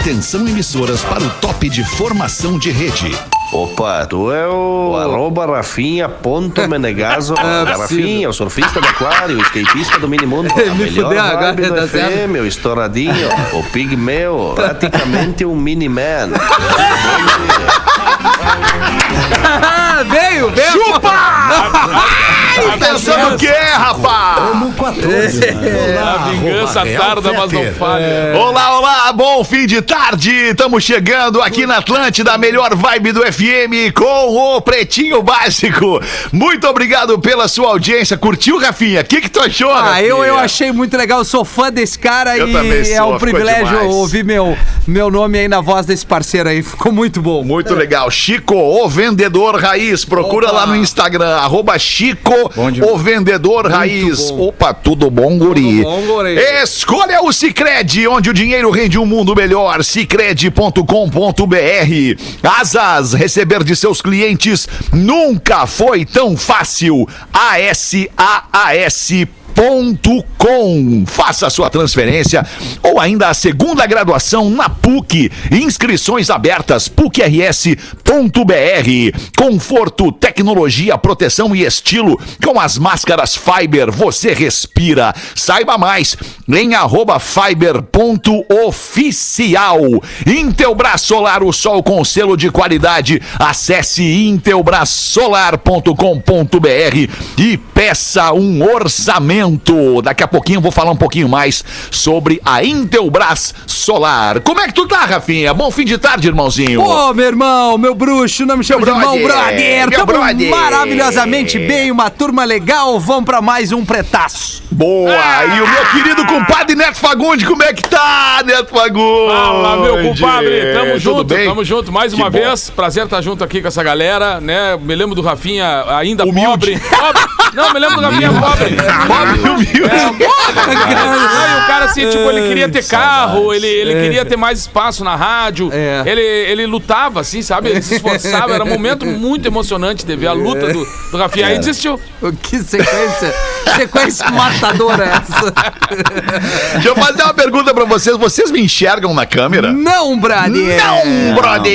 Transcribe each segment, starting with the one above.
Atenção emissoras para o top de formação de rede. Opa, tu é o, arroba rafinha.menegaso. É Rafinha, o surfista do aquário, o skatista do minimundo. A Me melhor fudeu vibe do tá. FM, o estouradinho, o pigmeu, praticamente um mini-man. Ah, veio, veio. Pensando o que é, rapaz? Ano 14. A vingança tarda, mas não falha. Olá, olá, bom fim de tarde. Estamos chegando aqui na Atlântida, a melhor vibe do FM com o Pretinho Básico. Muito obrigado pela sua audiência. Curtiu, Rafinha? O que, que tu achou, Ah, eu, eu achei muito legal, eu sou fã desse cara Eu e também é sou, um privilégio demais. ouvir meu, meu nome aí na voz desse parceiro aí, ficou muito bom. Muito legal. Chico, o vendedor raiz. Procura Opa. lá no Instagram, arroba Chico, o vendedor raiz. bom. Opa, tudo bom, guri? bom, guri. Escolha o Cicred, onde o dinheiro rende um mundo melhor. Cicred.com.br. Asas, receber de seus clientes nunca foi tão fácil. A-S-A-A-S ponto com. Faça a sua transferência ou ainda a segunda graduação na PUC. Inscrições abertas pucrs.br. Conforto, tecnologia, proteção e estilo com as máscaras Fiber. Você respira. Saiba mais em arroba fiber.oficial. Intelbras Solar, o sol com selo de qualidade. Acesse intelbrasolar.com.br e peça um orçamento. Daqui a pouquinho eu vou falar um pouquinho mais sobre a Intelbras Solar. Como é que tu tá, Rafinha? Bom fim de tarde, irmãozinho. Pô, meu irmão, meu bruxo, não me chama de irmão, brother, meu Tamo brother. maravilhosamente bem, uma turma legal. Vamos pra mais um pretaço. Boa! E o meu querido compadre Neto Fagundes, como é que tá, Neto Fagundes? Fala, meu compadre, tamo Tudo junto, bem? tamo junto mais Que uma bom. vez. Prazer estar junto aqui com essa galera, né? Me lembro do Rafinha ainda Humilde. pobre. Pobre. Não, me lembro do Rafinha pobre. Pobre humilde. Não, e o cara assim, tipo, ele queria ter carro, ele, ele queria ter mais espaço na rádio. É. Ele, ele lutava, assim, sabe? Ele se esforçava. Era um momento muito emocionante de ver a luta do, do Rafinha. Aí desistiu. Que sequência, sequência matadora é essa? Deixa eu fazer uma pergunta pra vocês. Vocês me enxergam na câmera? Não, brother. Não, brother!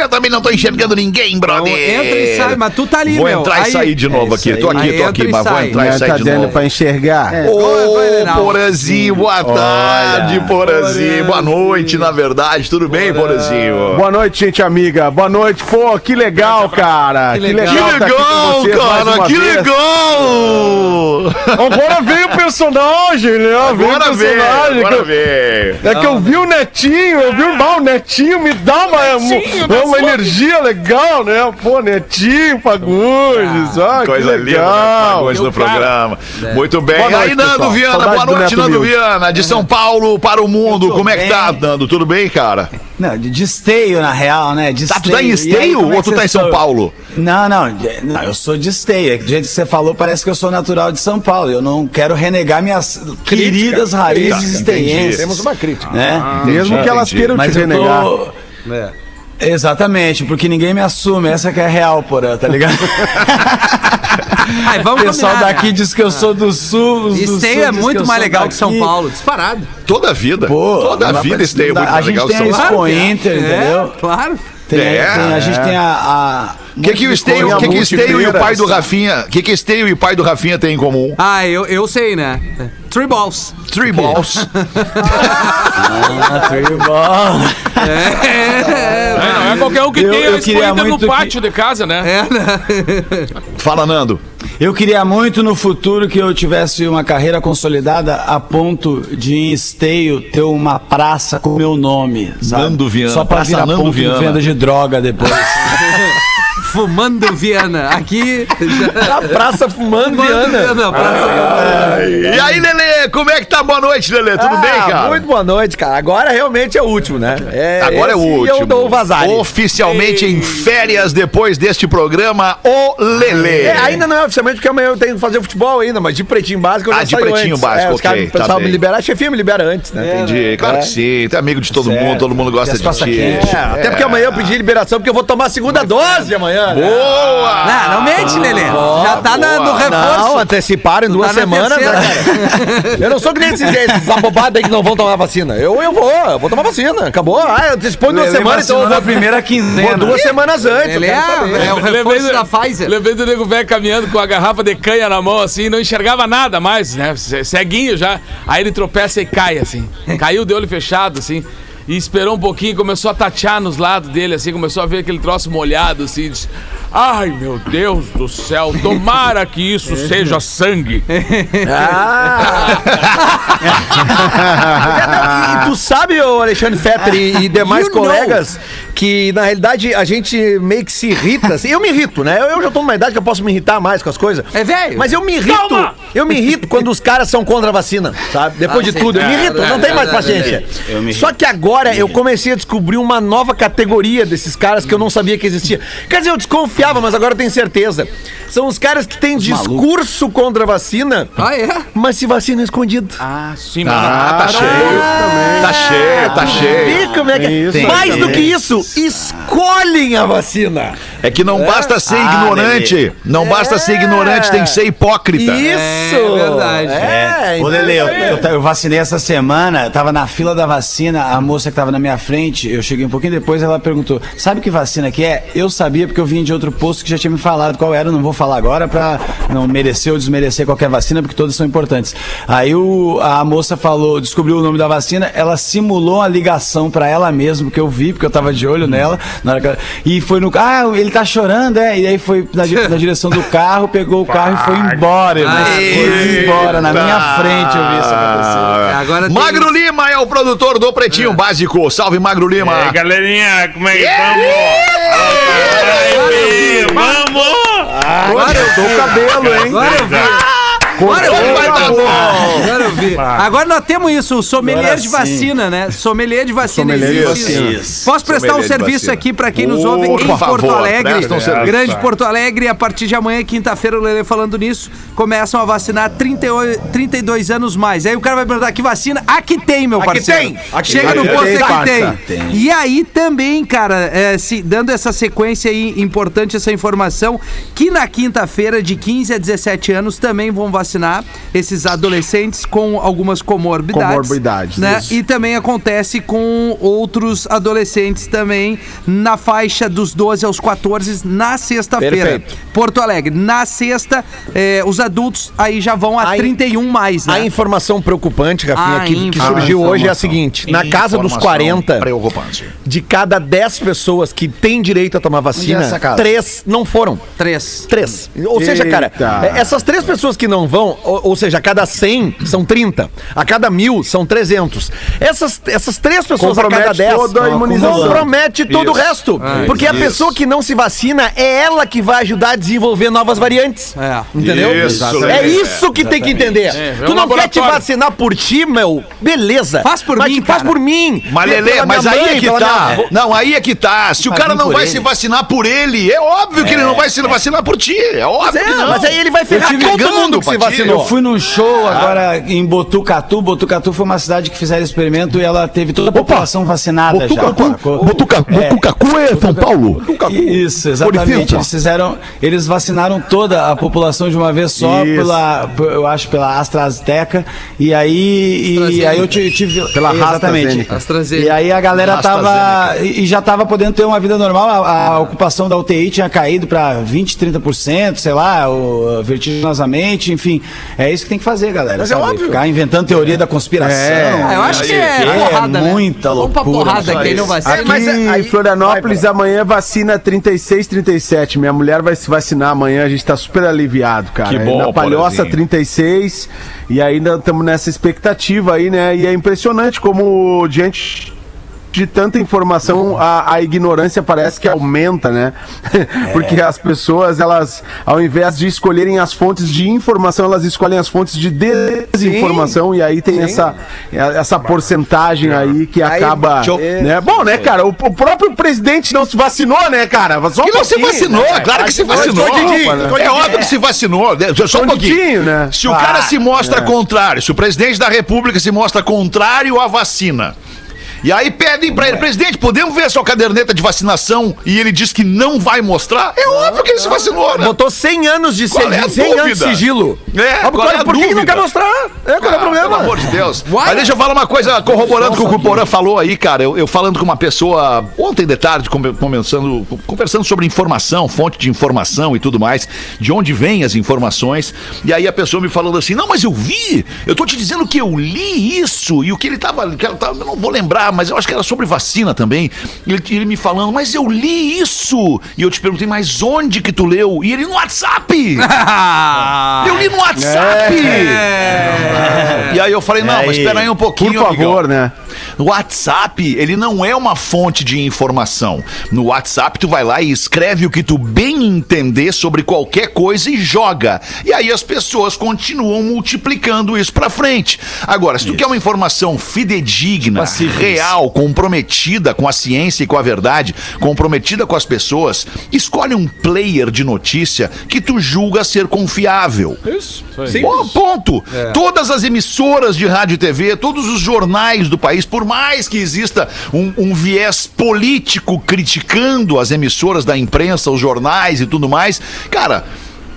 Eu também não tô enxergando ninguém, brother! Então, entra e sai, mas tu tá ali, Vou meu. entrar Aí- e sair de novo aqui. Tô aqui, tô aqui, mas vou entrar e sair de novo. Enxergar? É. Ô. Porazinho, boa tarde, Porazinho. Boa noite, na verdade. Tudo bem, Porazinho? Boa noite, gente amiga. Boa noite. Pô, que legal, cara. Que Que legal. legal, Que tá legal, vocês mais cara, que vez. legal! Agora veio o personagem, né? Agora veio o vem, agora que vem. É que eu vi o Netinho, eu vi o mal, o Netinho me dá uma, uma, uma energia legal, né? Pô, Netinho, Fagundes, ah, Coisa que linda, né? legal. Fagundes no cara. programa. Muito bem. Boa e aí, noite, Nando pessoal. Viana, Saudade boa noite, Nando. Viana, de São Paulo para o mundo. Como é que tá. Nando? Tudo bem, cara? Não, de, de esteio, na real, né? De Tá, tu tá em aí, esteio como é ou tu tá em São estão? Paulo? Não, não, não, eu sou de esteio. É que Do jeito que você falou, parece que eu sou natural de São Paulo. Eu não quero renegar minhas queridas raízes Crítica, esteienses. entendi. Temos uma crítica. Né? Mesmo que elas entendi. queiram te Mas eu renegar. tô... Exatamente, porque ninguém me assume. Essa que é a real, porã, tá ligado? Ai, O vamos pessoal combinar, daqui né? diz que eu sou do sul. os do Esteio sul é muito mais legal que São daqui. Paulo, disparado. Toda a vida. Pô, Toda a vida esteio não muito mais A gente legal que tem a São Expo Paulo. Inter, entendeu? É, claro. Tem, É. tem- a gente tem a. a O que, que o Esteio, o que, que Esteio e o pai do Rafinha, o que, que Esteio e o pai do Rafinha têm em comum? Ah, eu, eu sei, né? Three balls. Three balls. Ah, three ball. É, É, não é qualquer um que Eu- tem eu a Expo queria Inter no muito que- pátio de casa, né? é, né? Fala, Nando. Eu queria muito no futuro que eu tivesse uma carreira consolidada a ponto de em esteio ter uma praça com meu nome, sabe? Nando Viana, Só pra Praça virar Nando ponto Viana. de venda de droga depois. Fumando Viana. Aqui. A praça fumando Viana. Não, praça- E aí, Lelê, como é que tá? Boa noite, Lelê. Tudo Ah, bem, cara? Muito boa noite, cara. Agora realmente é o último, né? É, Agora é o último. E eu dou o vazar. Oficialmente em férias depois deste programa, o Lelê. É, ainda não é oficialmente, porque amanhã eu tenho que fazer futebol ainda, mas de pretinho básico eu já Ah, de saio pretinho antes. básico, é, ok, caras, o tá pessoal me libera, a chefia me libera antes, né? Entendi, claro É. que sim. Tu é amigo de todo Certo. mundo, todo mundo gosta de ti. É, até porque amanhã eu pedi liberação, porque eu vou tomar a segunda dose amanhã. Amanhã. né? Boa! Não, não mente, Lelê. Já tá na- no reforço. Não, anteciparam em duas Tá na semanas, né, cara? Eu não sou que nem esses, esses abobados aí que não vão tomar vacina. Eu, eu vou, eu vou tomar vacina. Acabou. Ah, antecipou em duas Lelê semanas, então eu vou, na primeira quinzena. vou duas semanas antes. eu quero é, é o reforço da Pfizer. Lembrei do nego velho caminhando com a garrafa de canha na mão, assim, não enxergava nada mais, né? Ce- Ceguinho já. Aí ele tropeça e cai, assim. Caiu de olho fechado, assim. E esperou um pouquinho, começou a tatear nos lados dele, assim, começou a ver aquele troço molhado, assim. Disse, Ai, meu Deus do céu, tomara que isso seja sangue. Ah! É, e, tu sabe, ô Alexandre Fetter e, e demais You know. Que na realidade a gente meio que se irrita. assim. Eu me irrito, né? Eu, eu já tô numa idade que eu posso me irritar mais com as coisas. É velho. Mas eu me irrito. Calma! Eu me irrito quando os caras são contra a vacina, sabe? Depois Ah, de tudo, eu me É, irrito, é, não tenho é, mais é, paciência. Eu me irrito. Só que agora eu comecei a descobrir uma nova categoria desses caras que eu não sabia que existia. Quer dizer, eu desconfiava, mas agora eu tenho certeza. São os caras que têm discurso contra a vacina, Ah, é? mas se vacina escondido. Ah, sim, mas. Ah, tá cheio. Tá cheio, tá cheio. Vê como é que é. isso Mais do que isso, escolhem a vacina. É que não basta ser Ah, ignorante. Lelê. Não basta ser ignorante, tem que ser hipócrita. Isso! É verdade. É, Ô, Lele, eu, eu, eu vacinei essa semana, eu tava na fila da vacina, a moça que tava na minha frente, eu cheguei um pouquinho depois, ela perguntou, sabe que vacina que é? Eu sabia porque eu vim de outro posto que já tinha me falado qual era, não vou falar agora pra não merecer ou desmerecer qualquer vacina, porque todas são importantes. Aí o, a moça falou, descobriu o nome da vacina, ela simulou a ligação pra ela mesma, porque eu vi, porque eu tava de olho nela, na hora que ela- e foi no, ah, ele tá chorando, é, e aí foi na, na direção do carro, pegou o carro e foi embora, foi embora, na minha frente eu vi isso acontecer. É, tem- Magro Lima é o produtor do Pretinho Básico. Salve, Magro Lima. E aí, galerinha, como é que estamos? Vamos! Agora eu o cabelo, hein? Agora eu vi. Agora eu vi. Vai dar bom. Agora eu vi. Agora nós temos isso, o sommelier Agora de sim. vacina, né? Sommelier de vacina Sommelier de existe. vacina. isso. Posso prestar um Sommelier de serviço vacina. aqui pra quem nos ouve por em Porto favor, Alegre. presta um. Grande Porto Alegre, a partir de amanhã, quinta-feira, o Lelê falando nisso, começam a vacinar 38, 32 anos mais. Aí o cara vai perguntar que vacina? Aqui tem, meu Aqui parceiro. tem. Aqui Chega tem. no posto Aqui e tem, aqui. Tem. E aí também, cara, é, se, dando essa sequência aí, importante essa informação, que na quinta-feira, de 15 a 17 anos, também vão vacinar esses adolescentes com algumas comorbidades. Comorbidades, Né? isso. E também acontece com outros adolescentes também na faixa dos 12 aos 14 na sexta-feira. Porto Alegre. Na sexta, é, os adultos aí já vão a A in- 31 mais, né? A informação preocupante, Rafinha, A que, que surgiu hoje é a seguinte: na casa dos Informação 40, Preocupante. de cada 10 pessoas que têm direito a tomar vacina, é três não foram. Três. Três. Ou seja, cara, essas três pessoas que não vão, ou, ou seja, a cada 100 são 30, a cada mil são 300. Essas, essas três pessoas a cada Compromete 10 toda a imunização. compromete todo o resto. porque a isso. pessoa que não se vacina é ela que vai ajudar a desenvolver novas variantes. É. Entendeu? Isso, é isso que tem que entender. É, é tu não quer te vacinar por ti, meu? Beleza. Faz por Mas mim, Faz por mim. Mas, Lelê, mas aí mãe, é que tá. minha. Não, aí é que tá. Se o cara não vai ele. se vacinar por ele, é óbvio que ele não vai se vacinar por ti. É óbvio que É, não. mas aí ele vai ferrar tive todo cagando mundo que se. Vacinou. Eu fui num show agora em Botucatu. Botucatu foi uma cidade que fizeram experimento e ela teve toda a população vacinada já. Botuca- É. Botucacu é São Paulo. Isso, exatamente. Eles fizeram, eles vacinaram toda a população de uma vez só Isso. pela, eu acho pela AstraZeneca e aí e aí eu ti- tive Pela exatamente. AstraZeneca. E aí a galera tava e e já tava podendo ter uma vida normal, a, a ocupação da UTI tinha caído para 20, 30%, sei lá, o, vertiginosamente, enfim. É isso que tem que fazer, galera. Mas é sabe? óbvio. Ficar inventando teoria da conspiração. Ah, eu acho que é É porrada, né? muita Vamos pra loucura, porrada só quem não isso. vacina. Aqui mas é- aí- em Florianópolis, amanhã vacina 36, 37. Minha mulher vai se vacinar amanhã, a gente tá super aliviado, cara. Que bom, Na Palhoça, Porazinho. 36. E ainda estamos nessa expectativa aí, né? E é impressionante como diante de tanta informação, a, a ignorância parece que aumenta, né? Porque as pessoas, elas, ao invés de escolherem as fontes de informação, elas escolhem as fontes de desinformação e aí tem essa, essa porcentagem aí que Aí, acaba. eu- né? Bom, né, cara? O, o próprio presidente não se vacinou, né, cara? Só Que não se vacinou, né? claro que se vacinou. Né? É óbvio que se vacinou. Só um pouquinho. Né? Se o cara Ah, se mostra contrário, se o presidente da república se mostra contrário à vacina, E aí pedem pra ele, presidente, podemos ver a sua caderneta de vacinação? E ele diz que não vai mostrar? É óbvio que ele se vacinou, né? Botou 100 anos de Qual é a sigilo. 100 anos de dúvida? sigilo. É, Ah, qual é a por que que não dúvida? quer mostrar? É, qual é o Ah, problema? Pelo amor de Deus. Mas deixa eu falar uma coisa, corroborando com o que o Porã falou aí, cara. Eu, eu falando com uma pessoa ontem de tarde, conversando, conversando sobre informação, fonte de informação e tudo mais, de onde vêm as informações. E aí a pessoa me falando assim: não, mas eu vi, eu tô te dizendo que eu li isso. E o que ele tava. Que ela tava eu não vou lembrar, mas eu acho que era sobre vacina também. E ele, ele me falando, mas eu li isso. E eu te perguntei, mas onde que tu leu? E ele no WhatsApp! Eu li no WhatsApp! E aí eu falei, não, mas espera aí um pouquinho, Por favor, amigão. né? O WhatsApp, ele não é uma fonte de informação. No WhatsApp, tu vai lá e escreve o que tu bem entender sobre qualquer coisa e joga. E aí as pessoas continuam multiplicando isso pra frente. Agora, se tu quer uma informação fidedigna, real, comprometida com a ciência e com a verdade, comprometida com as pessoas, escolhe um player de notícia que tu julga ser confiável. Isso. Isso aí. Pô, ponto. Todas as emissoras de rádio e TV, todos os jornais do país, por mais que exista um, um viés político criticando as emissoras da imprensa, os jornais e tudo mais, cara.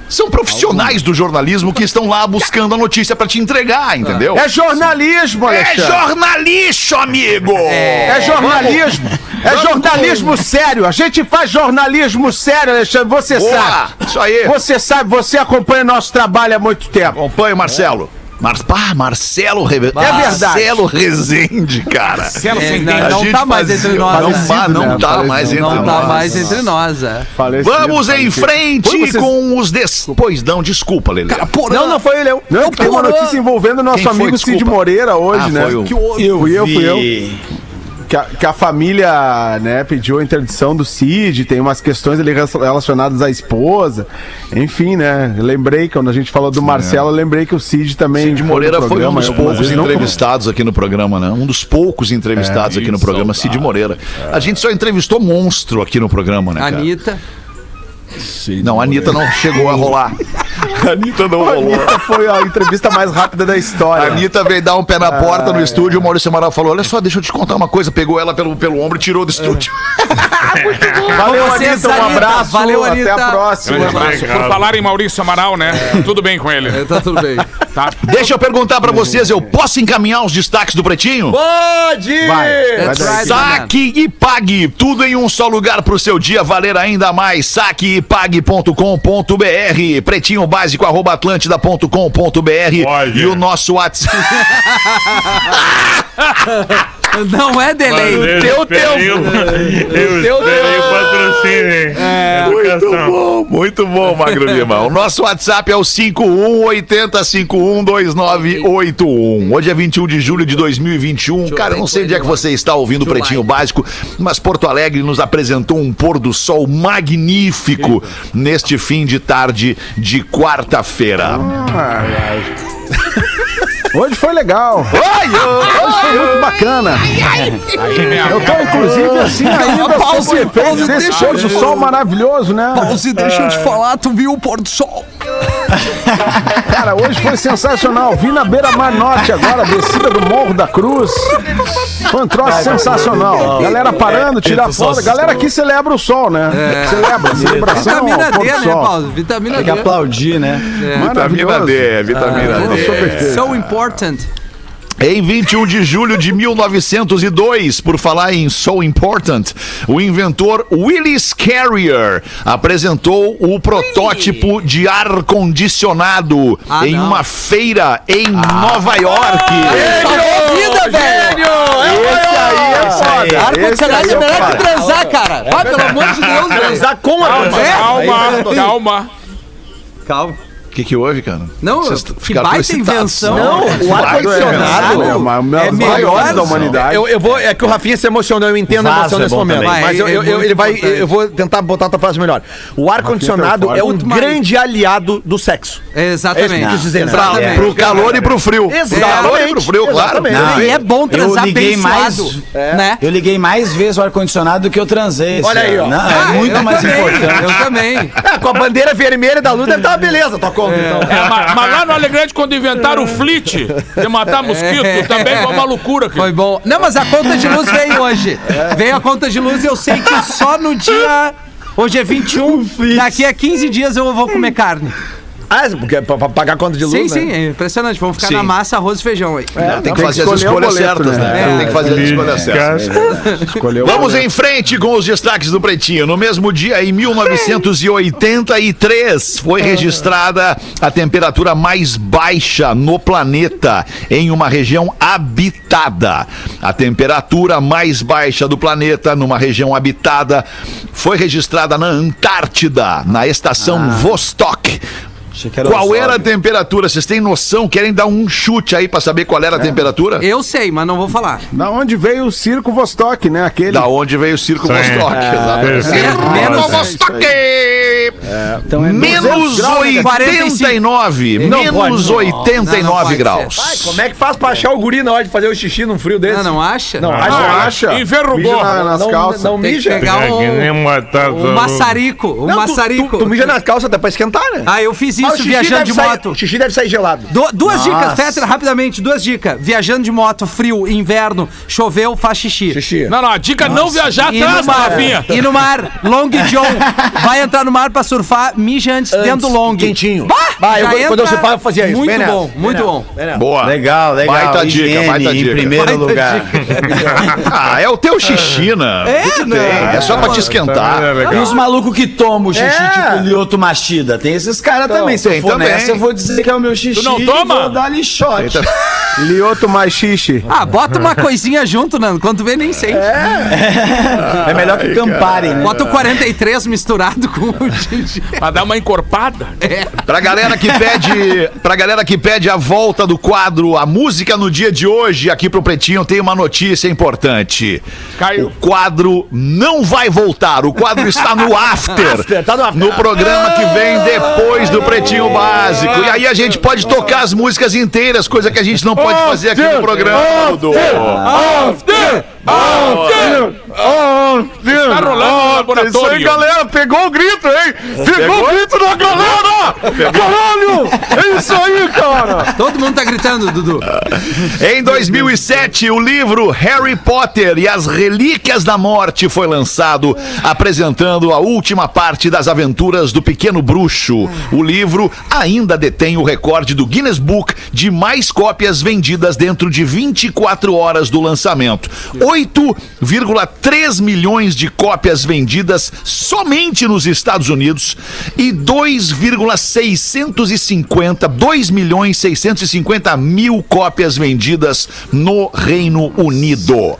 São profissionais do jornalismo que estão lá buscando a notícia pra te entregar, entendeu? É jornalismo, É Alexandre. jornalixo, amigo! É jornalismo. É jornalismo sério. A gente faz jornalismo sério, Alexandre. Você Boa, sabe. isso aí. Você sabe, você acompanha nosso trabalho há muito tempo. Acompanha, Marcelo. Mar... Ah, Marcelo Re... É verdade. Marcelo Rezende, cara. É, não, A não tá mais fazia- entre nós. Não, né? tá, não né? tá mais entre Não nós. tá mais entre nós, é. Vamos em falecido. frente vocês- com os des... Pois não, desculpa, Lelê. Não, não foi ele, eu. Não, tem uma notícia envolvendo nosso Quem foi? amigo Cid. Moreira hoje, Ah, né? foi o- Que eu, fui eu, fui eu. Que a, que a família, né, pediu a interdição do Cid, tem umas questões ali relacionadas à esposa. Enfim, né? Lembrei, quando a gente falou do Marcelo, eu lembrei que o Cid também. Cid Moreira foi um programa, dos poucos não- entrevistados aqui no programa, né? Um dos poucos entrevistados aqui no programa, Cid Moreira. A gente só entrevistou monstro aqui no programa, né, cara? Anitta. Não, a Anitta não chegou a rolar. A Anitta não A rolou. Anitta foi a entrevista mais rápida da A história. Anitta veio dar um pé na porta no estúdio, o Maurício Amaral falou: Olha só, deixa eu te contar uma coisa. Pegou ela pelo, pelo ombro e tirou do estúdio. Valeu, Vocês, Anitta, um abraço. Valeu, Até Anitta. a próxima. Grande abraço. Por falar em Maurício Amaral, né? Tudo bem com ele. Tá tudo bem. Tá? Deixa eu perguntar pra vocês, eu posso encaminhar os destaques do Pretinho? Pode! Vai. Right, Saque e pague, tudo em um só lugar pro seu dia valer ainda mais. Saqueepague.com.br, pretinho básico arroba atlântida.com.br e o nosso WhatsApp. Não é delay. Eu teu esperei o- Eu teu esperei o patrocínio. É, Muito bom, muito bom, Magro Lima. O nosso WhatsApp é o 5180512981. Hoje é 21 de julho de 2021. Cara, eu não sei onde é que você está ouvindo o Pretinho Básico, mas Porto Alegre nos apresentou um pôr do sol magnífico neste fim de tarde de quarta-feira. Hoje foi legal. Hoje foi muito bacana. Eu tô, inclusive, assim, ainda Pause, sob efeito pause, desse deixa pôr do sol maravilhoso, né? Pause, deixa eu te falar, tu viu o pôr do sol? Cara, hoje foi sensacional. Vim na beira-mar norte agora, descida do Morro da Cruz. Foi um troço sensacional. Galera parando, tirar foto. Galera aqui celebra o sol, né? Celebra, celebração Vitamina pôr D, do né, sol. Paulo? Vitamina Tem que D. aplaudir, né? Vitamina Maravilhoso. D, vitamina sou D. So important. Em 21 de julho de 1902, por falar em So Important, o inventor Willis Carrier apresentou o protótipo de ar-condicionado Ah, em não. uma feira em Nova York. Salvou a vida, velho! Esse aí é foda. Ar-condicionado Esse é melhor que transar, cara. Vai, pelo amor de Deus. Transar com a Calma, calma. Calma. O que, que houve, cara? Não, Vocês que baita excitados. invenção. Não, o ar-condicionado. É uma uma É das melhor, maiores da não. humanidade. Eu, eu vou, é que o Rafinha se emocionou, eu entendo a emoção é nesse momento. também. Mas eu, É eu- eu- muito ele vai, eu vou tentar botar outra frase melhor. O ar-condicionado é um Muito grande aliado do sexo. Exatamente. É isso que eu quis dizer, né? Pro calor e pro frio. Exatamente. Calor e pro frio, claro. Não, E é bom transar eu liguei bem mais, suado, né? Eu liguei mais vezes o ar-condicionado do que eu transei. esse Olha aí, ó. Não, é muito eu mais também, importante. Eu também. É, com a bandeira vermelha da luz deve estar uma beleza. Tua conto, então. É, mas, mas lá no Alegrete, quando inventaram o flit de matar mosquito, também foi uma loucura. Aqui. Foi bom. Não, mas a conta de luz veio hoje. Veio a conta de luz e eu sei que só no dia. Hoje é 21. Daqui a 15 dias eu vou comer carne. Ah, porque é pra, pra pagar a conta de luz, Sim, né? sim, é impressionante. Vamos ficar Sim. na massa, arroz e feijão aí. Não, tem que tem fazer que as escolher o escolhas boleto, certas, né? né? Tem que fazer as escolhas certas. Vamos em frente com os destaques do Pretinho. No mesmo dia, em 1983, foi registrada a temperatura mais baixa no planeta em uma região habitada. A temperatura mais baixa do planeta numa região habitada foi registrada na Antártida, na estação Vostok. Qual era a temperatura? Vocês têm noção? Querem dar um chute aí pra saber qual era a temperatura? Eu sei, mas não vou falar. Da onde veio o circo Vostok, né? Aquele. Da onde veio o Circo Sim. Vostok? Exatamente. Isso. Circo Menos- Vostok! Então é Menos 89. Não Menos pode. 89 Não, não graus. Como é que faz pra achar o guri na hora de fazer o xixi num frio desse? Não, não acha? Não, Não acha. acha? enverrugou. Mija na- nas não, calças. não Tem que mija. pegar É um, um todo- maçarico. Um Não, tu- maçarico. Tu, tu mija nas calças até pra esquentar, né? Ah, eu fiz o isso viajando de sair- moto. O xixi deve sair gelado. Du- duas dicas, Nossa. Petra, rapidamente, duas dicas. Viajando de moto, frio, inverno, choveu, faz xixi. Xixi. Não, não, a dica é não viajar E atrás Rafinha. e no mar, Long John. Vai entrar no mar pra surfar, mija antes, dentro do long. Quentinho. Bah, Bah, eu- já quando eu entra surfava, eu fazia isso. Muito Bem bom, Bem muito bom. Bem nessa. Boa. Legal, legal. Baita dica, Higiene baita dica. Em primeiro Baita lugar. Ah, é o teu xixi, né? É, né? É só pra te esquentar. É E os malucos que tomam o xixi, É. tipo Lioto Machida. Tem esses caras também. Se tem eu for também. nessa, eu vou dizer que é o meu xixi. Tu não toma? Vou dar ali shot. Lioto mais xixi. Ah, bota uma coisinha junto, Nando. Quando vê, nem sente. É melhor que Campari, né? Bota o 43 misturado com o xixi. Pra dar uma encorpada. Pra galera que pede, pra galera que pede a volta do quadro, a música no dia de hoje, aqui pro Pretinho tem uma notícia importante. Caiu. O quadro não vai voltar. O quadro está no after. After, tá no after. No programa que vem depois do Pretinho Básico. E aí a gente pode tocar as músicas inteiras, coisa que a gente não pode fazer aqui no programa, Dudu. Tá rolando no laboratório. Isso aí, galera. Pegou o grito, hein? Pegou, o grito da galera! Caralho! É isso aí, cara! Todo mundo tá gritando, Dudu. Em 2007, o livro Harry Potter e as Relíquias da Morte foi lançado, apresentando a última parte das aventuras do Pequeno Bruxo. O livro ainda detém o recorde do Guinness Book de mais cópias vendidas dentro de 24 horas do lançamento. 8,3 milhões de cópias vendidas somente nos Estados Unidos e 2,650, 2 milhões 650 mil cópias vendidas no Reino Unido.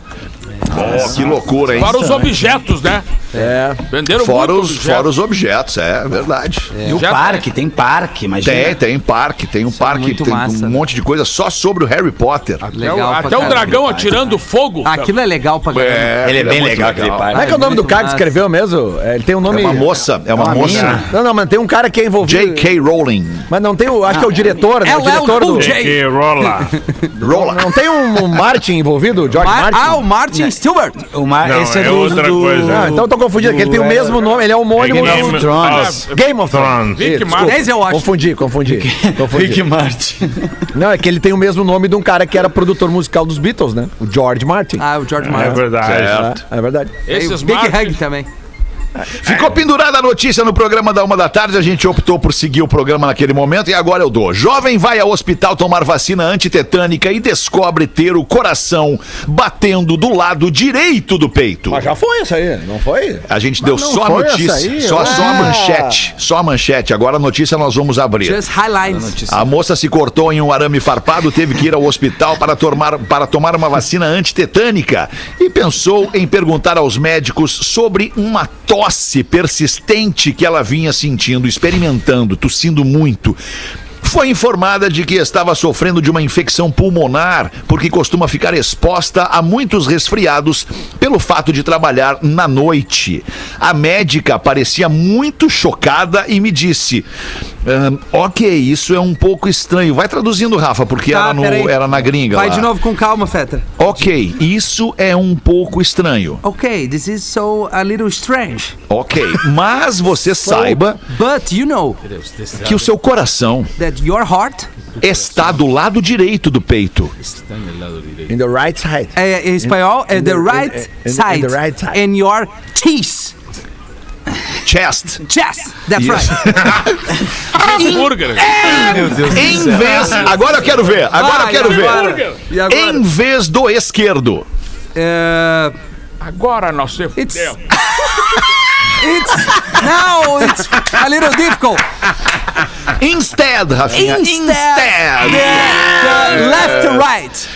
Oh, que loucura, hein? Para os objetos, né? É. Venderam Fora muito os, objeto. fora os objetos, é verdade. E o Já parque, tem parque, imagina. Tem, tem parque, tem um Isso é parque, muito tem massa, um né? monte de coisa só sobre o Harry Potter. Legal pra Até o caralho. dragão atirando fogo. Aquilo é legal pra caramba. Ele é bem muito legal aquele parque. Como é que é o nome do muito cara que massa. escreveu mesmo? É, Ele tem um É nome. uma moça, é uma, uma moça. mina. Não, não, mas tem um cara que é envolvido. J.K. Rowling. Mas não tem o. Acho que é o diretor, né? O LL diretor do. Cool J. Que rola. Rowling. Não tem um, um Martin envolvido? o George Mar- Martin? Ah, o Martin Stewart. O Mar... Não, esse é, é do, outra do- coisa. Ah, então eu tô confundindo, que ele tem o mesmo nome, ele é homônimo Game do of Thrones. Game of Thrones. Rick Martin. eu acho. Confundi, confundi. confundi. Rick Martin. Não, é que ele tem o mesmo nome de um cara que era produtor musical dos Beatles, né? O George Martin. Ah, o George É Martin. verdade. Certo. É, é verdade. Esses Big Martin- Hug também. Ficou pendurada a notícia no programa da uma da tarde, a gente optou por seguir o programa naquele momento e agora eu dou. Jovem vai ao hospital tomar vacina antitetânica e descobre ter o coração batendo do lado direito do peito. Mas já foi isso aí, não foi? A gente deu Mas não só a foi notícia, essa aí? só, só a manchete, só a manchete. Agora a notícia nós vamos abrir. Just highlights. A moça se cortou em um arame farpado, teve que ir ao hospital para tomar, para tomar uma vacina antitetânica e pensou em perguntar aos médicos sobre uma tosse persistente que ela vinha sentindo, experimentando, tossindo muito. Foi informada de que estava sofrendo de uma infecção pulmonar, porque costuma ficar exposta a muitos resfriados pelo fato de trabalhar na noite. A médica parecia muito chocada e me disse: Ahn, ok, isso é um pouco estranho. Vai traduzindo, Rafa, porque Tá, era, no- era na gringa. Vai lá. de novo com calma, Feta. Ok, isso é um pouco estranho. Ok, this is so a little strange. Ok, mas você saiba But you know que o seu coração that your heart está do lado direito do peito. In the right side. é, em espanhol é the the- right in- in side. the right side. And your cheese. Chest. Chest. That's Isso. right. Hambúrguer. Em vez. Agora eu quero ver. Agora eu quero e ver. agora? E agora? Em vez do esquerdo. É, Agora nós se It's- it's now it's a little difficult. Instead, Rafinha. Instead, the, the left to right.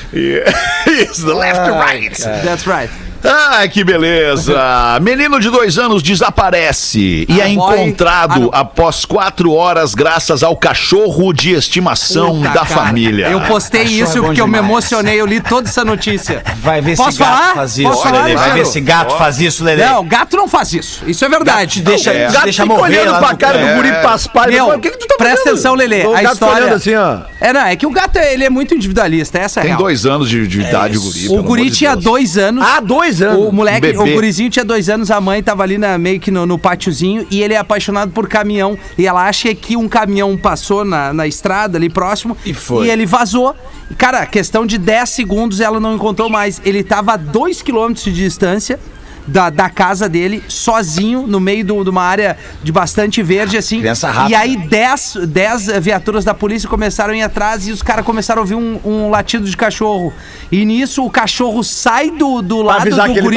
Isso, the left to right. That's right. Ai, que beleza! Menino de dois anos desaparece e é Ah, boy. encontrado Ah, após quatro horas graças ao cachorro de estimação Puta, da cara. família. Eu postei Cachorro isso é porque eu me demais. emocionei, eu li toda essa notícia. Vai ver Posso se gato falar? faz isso, Posso falar, Lelê. Vai ver se gato faz isso, Lelê. Não, gato não faz isso. Isso é verdade. deixa, É. Gato deixa fica morrer olhando pra cara pé. do guri paspar. Meu, o que, que tu tá presta atenção, Lelê. O A gato história. olhando assim, ó. É, não, é que o gato ele é muito individualista, essa é a Tem real. dois anos de, de idade o guri. O guri tinha dois anos. Há dois anos. O moleque, Bebê. o gurizinho tinha dois anos, a mãe tava ali na, meio que no, no pátiozinho e ele é apaixonado por caminhão. E ela acha que um caminhão passou na, na estrada ali próximo E foi. e ele vazou. E, Cara, questão de 10 segundos ela não encontrou mais. Ele tava a 2 km de distância. Da, da casa dele, sozinho, no meio do- de uma área de bastante verde, assim. Criança rápida. E aí, 10 dez viaturas da polícia começaram a ir atrás e os caras começaram a ouvir um, um latido de cachorro. E nisso, o cachorro sai do, do lado do guri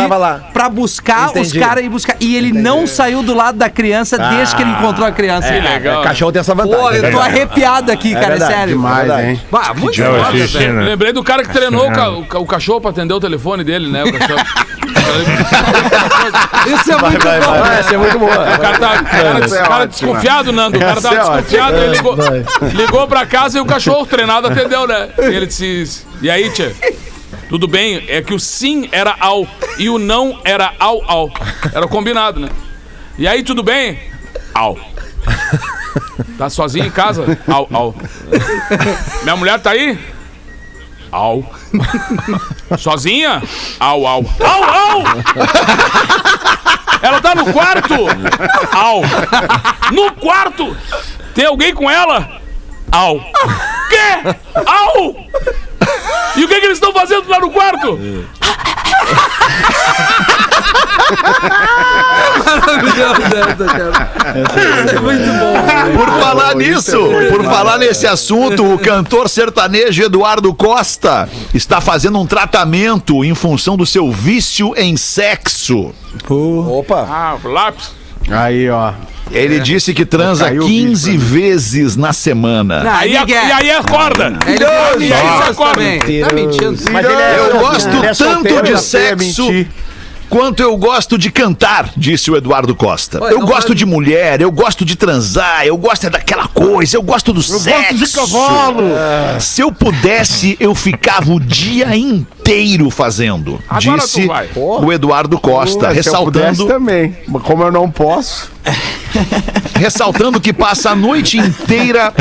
pra buscar Entendi. os caras ir buscar. E ele não saiu do lado da criança desde que ele encontrou a criança. Que legal. O cachorro tem essa vantagem. Pô, eu tô arrepiado aqui, cara, é verdade, sério. Demais, Verdade. hein? Bah, muito foda, né? Lembrei do cara que treinou o, ca- o ca- o cachorro pra atender o telefone dele, né? O cachorro. Isso é muito bom. Ah, essa é muito boa. O cara, tá, cara, é cara ótima. desconfiado, Nando. O cara tava é desconfiado, ele ligou, ligou pra casa e o cachorro treinado atendeu, né? E ele disse: E aí, tia? Tudo bem, é que o sim era ao e o não era ao ao. Era combinado, né? E aí, tudo bem? Ao. Tá sozinho em casa? Au, au. Minha mulher tá aí? Au. Sozinha? Au, au. Au, au! Ela tá no quarto? Au. No quarto? Tem alguém com ela? Au. Quê? Au! E o que, que eles estão fazendo lá no quarto? Por falar nisso, por falar nesse assunto, o cantor sertanejo Eduardo Costa está fazendo um tratamento em função do seu vício em sexo. Opa. Ah, lápis. Aí, ó. Ele disse que transa Caiu o 15 vídeo vezes na semana. Não, Aí, e aí acorda. Ele E aí você acorda. também. Tá mentindo. Mas ele é, Eu gosto ele é tanto de é- sexo mentir. Quanto eu gosto de cantar, disse o Eduardo Costa. Ué, eu gosto faz- de mulher, eu gosto de transar, eu gosto é daquela coisa, eu gosto do sexo. de cavalo. Se eu pudesse, eu ficava o dia inteiro fazendo, Agora disse vai. o Eduardo Costa, Se eu ressaltando, também. Mas como eu não posso. ressaltando que passa a noite inteira.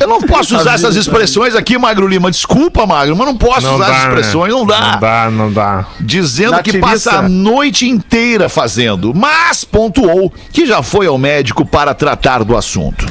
Eu não posso usar essas expressões aqui, Magro Lima. Desculpa, Magro, mas não posso Não usar dá, essas expressões, né? não dá. Não dá, não dá. Dizendo Na que tiriça. passa a noite inteira fazendo, mas pontuou que já foi ao médico para tratar do assunto.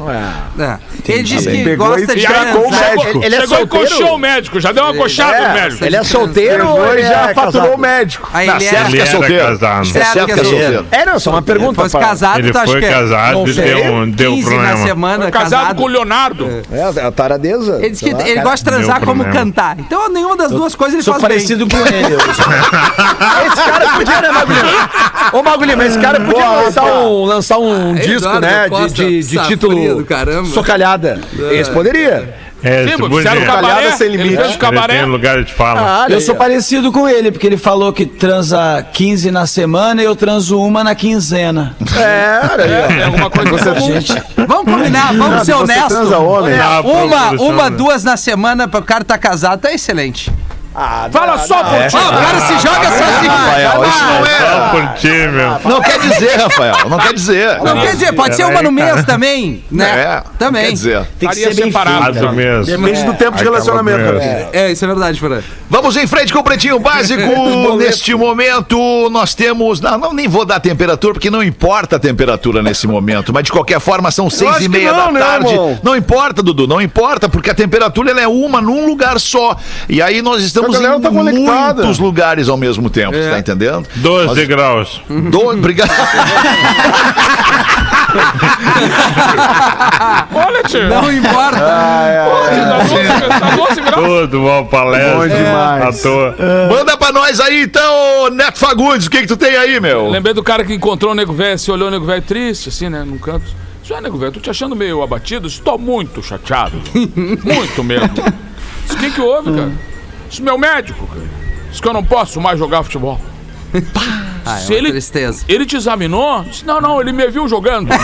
É. Ele disse que Pegou gosta e de transar. médico. Ele, ele é Chegou e solteiro? coxou o médico, já deu uma coxada no É, médico. ele é solteiro ou ele e já é faturou casado? o médico. Aí Tá ele certo é... que é Ele era solteiro. casado. É certo que é solteiro. É, não, só uma pergunta. Fosse pra- casado, Ele foi é casado Não e sei. deu, deu 15 na problema. semana, Foi casado com o Leonardo. É, a taradeza. Ele disse que ele gosta de transar Meu como problema. cantar. Então nenhuma das duas coisas ele Sou faz bem. parecido com ele. Esse cara podia, né, Magulho? Ô, Magulho, mas esse cara podia lançar um, lançar um disco, Eduardo né? De, Costa, de, de safria título do caramba. Socalhada. Esse poderia. É, podia. fizeram o cabaré, sem ele limite. fez o Ele cabaré. tem lugar de fala. Ah, Eu sou parecido com ele, porque ele falou que transa 15 na semana e eu transo uma na quinzena. É, olha aí, ó. Tem alguma coisa comum. Gente, Vamos combinar, vamos ser Você honestos. transa homem. Uma, uma, duas na semana para o cara tá casado, tá excelente. Fala só por ti. O cara se joga sozinho. Rafael, isso não Só é. por ti, meu. Não quer dizer, Rafael. Não quer dizer. Não quer dizer, pode ser uma no mês também, né? É, Também. Quer dizer. Tem que ser bem separado. menos. Depende do tempo de relacionamento. Mesmo. É, isso é verdade, Fran. Vamos em frente com o Pretinho Básico. neste momento, nós temos. Não, não, nem vou dar temperatura, porque não importa a temperatura nesse momento. Mas de qualquer forma, são seis e meia não, da né, tarde. Não importa, Dudu, não importa, porque a temperatura ela é uma num lugar só. E aí nós estamos Galera em tá muitos lugares ao mesmo tempo, você tá entendendo? 12 graus. Do... Obrigado. Olha, tio. Não importa. Tá 12 tá 12 graus. Tudo bom, palestra. Bom demais. À toa. Manda pra nós aí, então, Neto Fagundes, o que que tu tem aí, meu? Lembrei do cara que encontrou o nego velho, se olhou o nego velho triste, assim, né, num canto. Isso é, nego velho, tô te achando meio abatido? Estou muito chateado. muito mesmo. O que que houve, cara? Isso meu médico, cara. Disse que eu não posso mais jogar futebol. Ah, é ele- tristeza. Ele te examinou? Disse, não, não, ele me viu jogando.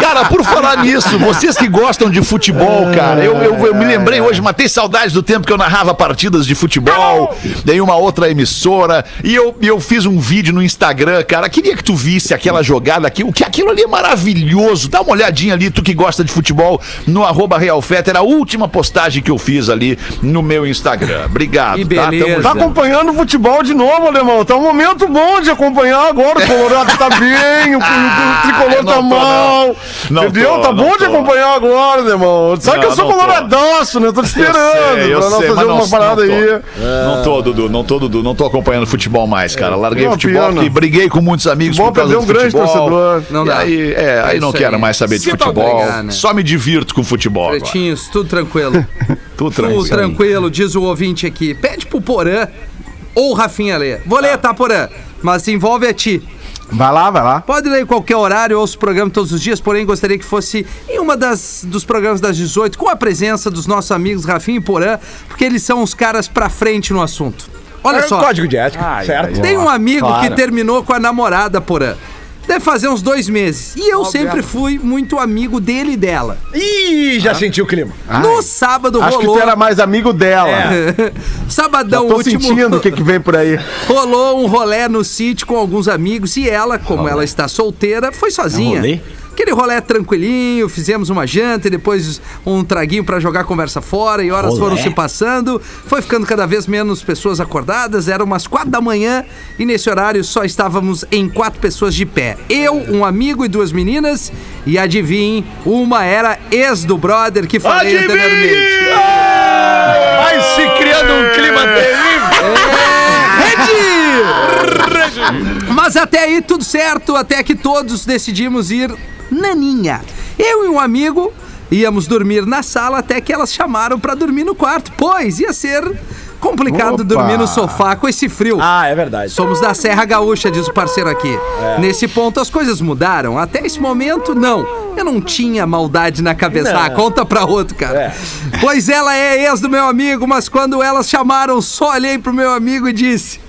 Cara, por falar nisso, vocês que gostam de futebol, cara, eu, eu, eu me lembrei hoje, matei saudades do tempo que eu narrava partidas de futebol, dei uma outra emissora, e eu, eu fiz um vídeo no Instagram, cara. Queria que tu visse aquela jogada aqui, o que aquilo ali é maravilhoso. Dá uma olhadinha ali, tu que gosta de futebol, no arroba Realfeta, era a última postagem que eu fiz ali no meu Instagram. Obrigado, tá? Beleza. Tá junto. acompanhando o futebol de novo, alemão. Tá um momento bom de acompanhar agora. O Colorado tá bem, o, o- o tricolor tá tô, mal. não. Não entendeu? tô, tá bom tô. de acompanhar agora, alemão. Sabe Não, que eu sou coloradaço, né? Tô te esperando sei, eu pra nós sei, fazer mas uma não- parada não aí. Não tô, Dudu, não tô, Dudu, não tô acompanhando futebol mais, cara. Larguei Uma o futebol porque briguei com muitos amigos Futebol por causa um grande torcedor. Não E dá. aí, é, aí É não quero mais saber de futebol. né? Só me divirto com futebol. Pretinhos, tudo tranquilo. Tudo Tudo tranquilo. tranquilo, diz o ouvinte aqui. Pede pro Porã ou Rafinha ler. Vou ler, tá, Porã? Mas envolve a ti. Vai lá, vai lá. Pode ler em qualquer horário, ouço o programa todos os dias, porém gostaria que fosse em uma das dos programas das 18, com a presença dos nossos amigos Rafinha e Porã, porque eles são os caras pra frente no assunto. Olha É só. código de ética, certo? Tem um amigo que Claro. terminou com a namorada, Porã. Deve fazer uns dois meses. E eu sempre fui muito amigo dele e dela. Ih, já senti o clima. No sábado Acho que rolou. tu era mais amigo dela. Sabadão Tô último. sentindo o que, que vem por aí. Rolou um rolé no sítio com alguns amigos e ela, como ela está solteira, foi sozinha. rolê? Aquele rolé tranquilinho, fizemos uma janta e depois um traguinho pra jogar a conversa fora e horas Rolê? foram se passando. Foi ficando cada vez menos pessoas acordadas, eram umas quatro da manhã e nesse horário só estávamos em quatro pessoas de pé. Eu, um amigo e duas meninas e adivinhe, uma era ex do brother que falei anteriormente. Vai se criando um clima terrível. Rede! Mas até aí tudo certo, até que todos decidimos ir naninha. Eu e um amigo íamos dormir na sala até que elas chamaram pra dormir no quarto, pois ia ser complicado Opa! dormir no sofá com esse frio. Ah, é verdade. Somos da Serra Gaúcha, diz o parceiro aqui. Nesse ponto as coisas mudaram. Até esse momento, não. Eu não tinha maldade na cabeça. Não. Ah, conta pra outro, cara. É. Pois ela é ex do meu amigo, mas quando elas chamaram, só olhei pro meu amigo e disse.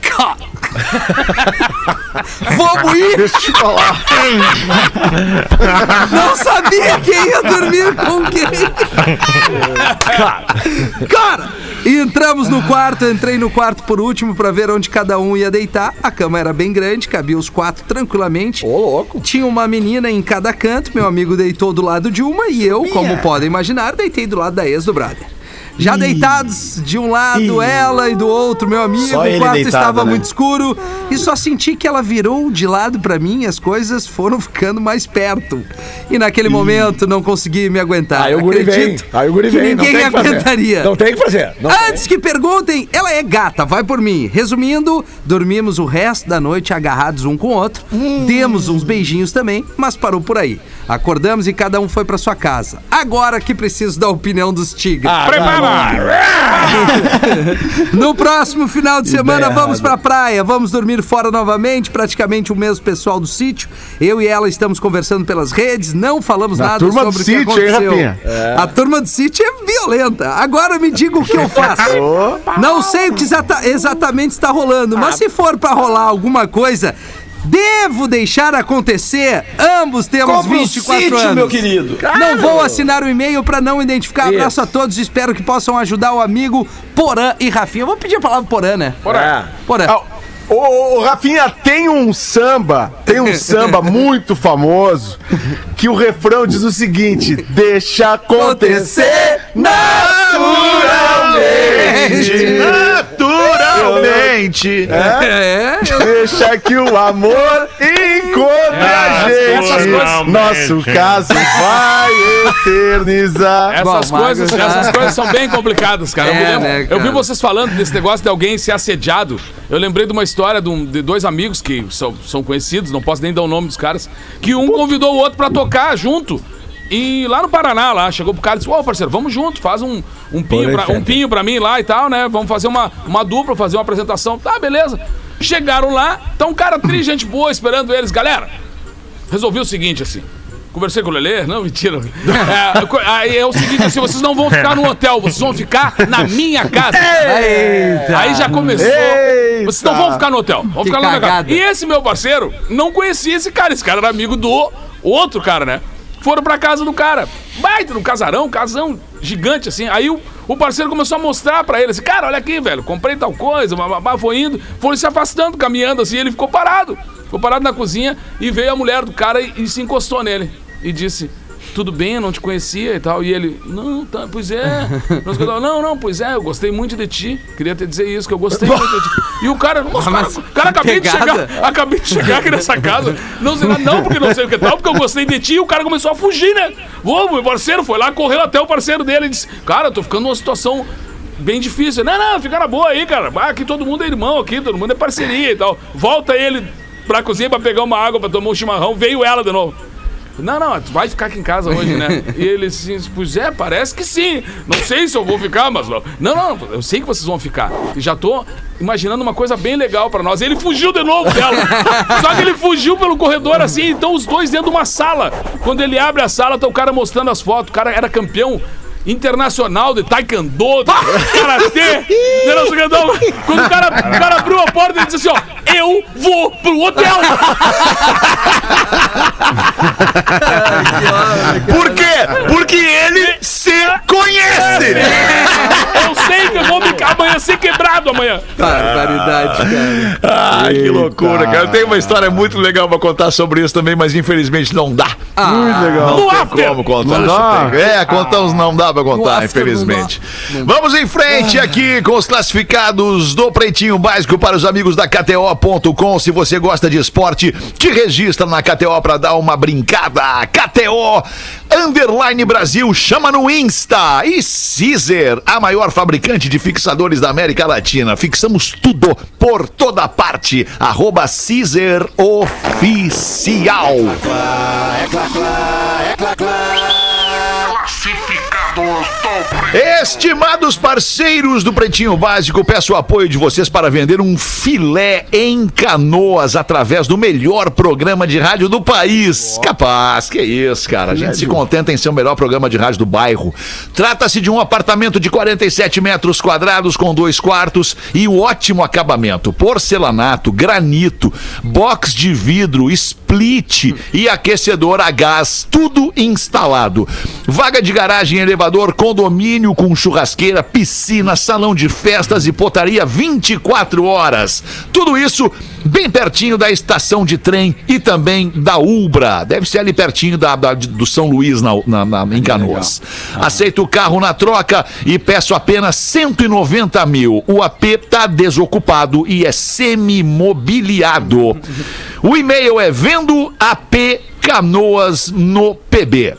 "Ca- Vamos ir? Deixa eu te falar. Não sabia quem ia dormir com quem. Cara, e entramos no quarto, entrei no quarto por último pra ver onde cada um ia deitar. A cama era bem grande, cabia os quatro tranquilamente. Ô, louco. Tinha uma menina em cada canto, meu amigo deitou do lado de uma e eu, como podem imaginar, deitei do lado da ex do brother. Já deitados de um lado, ela e do outro, meu amigo, o quarto deitado, estava né? muito escuro e só senti que ela virou de lado pra mim e as coisas foram ficando mais perto. E naquele momento não consegui me aguentar. Aí o guri vem. Aí o guri vem. não ninguém tem fazer. aguentaria. Não tem que fazer. Não tem. Antes que perguntem, ela é gata, vai por mim. Resumindo, dormimos o resto da noite agarrados um com o outro, demos uns beijinhos também, mas parou por aí. Acordamos e cada um foi pra sua casa. Agora que preciso da opinião dos tigres. Ah, Prepara! No próximo final de semana vamos pra praia, vamos dormir fora novamente, praticamente o mesmo pessoal do sítio. Eu e ela estamos conversando pelas redes, não falamos Da nada turma sobre do o que sítio, hein, aconteceu. Rafinha? A turma do sítio é violenta. Agora me diga o que eu faço. Não sei o que exata- exatamente está rolando, mas se for pra rolar alguma coisa, Devo deixar acontecer? Ambos temos um 24 sítio, anos. meu querido. Não vou assinar o e-mail pra não identificar. Abraço a todos. Espero que possam ajudar o amigo Porã e Rafinha. Eu vou pedir a palavra Porã, né? Porã. Porã. Ah, Ô, ô, ô, Rafinha, tem um samba, tem um samba muito famoso que o refrão diz o seguinte: Deixa acontecer naturalmente. Naturalmente. É, Deixa que o amor encontre a gente. coisas- Nosso caso vai eternizar. Essas Bom, coisas, Marcos, essas já- coisas são bem complicadas, cara. É, eu, lembro- né, eu cara? vi vocês falando desse negócio de alguém ser assediado. Eu lembrei de uma história de, um- de dois amigos que são, são conhecidos, não posso nem dar o nome dos caras, que um convidou o outro pra tocar junto. E lá no Paraná, lá, chegou pro cara e disse: Ô, parceiro, vamos junto, faz um, um, pinho pra, um pinho pra mim lá e tal, né? Vamos fazer uma, uma dupla, fazer uma apresentação. Tá, beleza. Chegaram lá, tá um cara tri, gente boa, esperando eles. Galera, resolvi o seguinte, assim. Conversei com o Lelê, não, mentira. É, aí é o seguinte, assim, vocês não vão ficar no hotel, vocês vão ficar na minha casa. Eita. Aí já começou. Eita. Vocês não vão ficar no hotel, vão Que ficar na minha casa. E esse meu parceiro não conhecia esse cara, esse cara era amigo do outro cara, né? Foram pra casa do cara. Baita no casarão, casão gigante assim. Aí o, o parceiro começou a mostrar pra ele assim: Cara, olha aqui, velho, comprei tal coisa, bababá, foi indo. Foram se afastando, caminhando assim. Ele ficou parado. Ficou parado na cozinha e veio a mulher do cara e, e se encostou nele. E disse: Tudo bem, eu não te conhecia e tal. E ele: Não, tá, pois é. Não, não, pois é, eu gostei muito de ti. Queria te dizer isso, que eu gostei muito de ti. E o cara, nossa, cara, cara, acabei de chegar. Acabei de chegar aqui nessa casa. Não sei lá, não, porque não sei o que tal, porque eu gostei de ti e o cara começou a fugir, né? Ô, meu parceiro foi lá, correu até o parceiro dele e disse: Cara, eu tô ficando numa situação bem difícil. Não, não, fica na boa aí, cara. Aqui todo mundo é irmão, aqui todo mundo é parceria e tal. Volta ele pra cozinha pra pegar uma água, pra tomar um chimarrão. Veio ela de novo. Não, não, tu vai ficar aqui em casa hoje, né? E ele assim, pois é, parece que sim. Não sei se eu vou ficar, mas. Não, não, não, eu sei que vocês vão ficar. E já tô imaginando uma coisa bem legal pra nós. Ele fugiu de novo dela. Só que ele fugiu pelo corredor assim, então os dois dentro de uma sala. Quando ele abre a sala, tá o cara mostrando as fotos. O cara era campeão internacional de taekwondo, de karatê. Quando o cara, o cara abriu a porta, ele disse assim, ó, eu vou pro hotel. Por quê? Porque ele se conhece. Eu sei que eu vou me amanhecer quebrado amanhã. Barbaridade, cara. Ai, que loucura, cara. Tem uma história muito legal pra contar sobre isso também, mas infelizmente não dá. Muito legal. Não after. tem como contar. Não dá? É, contamos não dá pra contar, infelizmente. Vamos em frente aqui com os classificados do Pretinho Básico para os amigos da KTO.com. Se você gosta de esporte, te registra na KTO pra dar uma brincada. KTO Underline Brasil, chama no Insta. E Caesar, a maior fabricante de fixadores da América Latina. Fixamos tudo por toda parte. Arroba Caesar Oficial. Estimados parceiros do Pretinho Básico, peço o apoio de vocês para vender um filé em canoas através do melhor programa de rádio do país. Capaz, que isso, cara. A gente se contenta em ser o melhor programa de rádio do bairro. Trata-se de um apartamento de 47 metros quadrados com dois quartos e um ótimo acabamento. Porcelanato, granito, box de vidro, split e aquecedor a gás, tudo instalado. Vaga de garagem, elevador, condomínio com churrasqueira, piscina, salão de festas e potaria 24 horas. Tudo isso bem pertinho da estação de trem e também da Ubra. Deve ser ali pertinho da, da- do São Luís, na, na- na- em Canoas. Aceito o carro na troca e peço apenas 190 mil. O AP tá desocupado e é semi-mobiliado. O e-mail é vendo AP Canoas no PB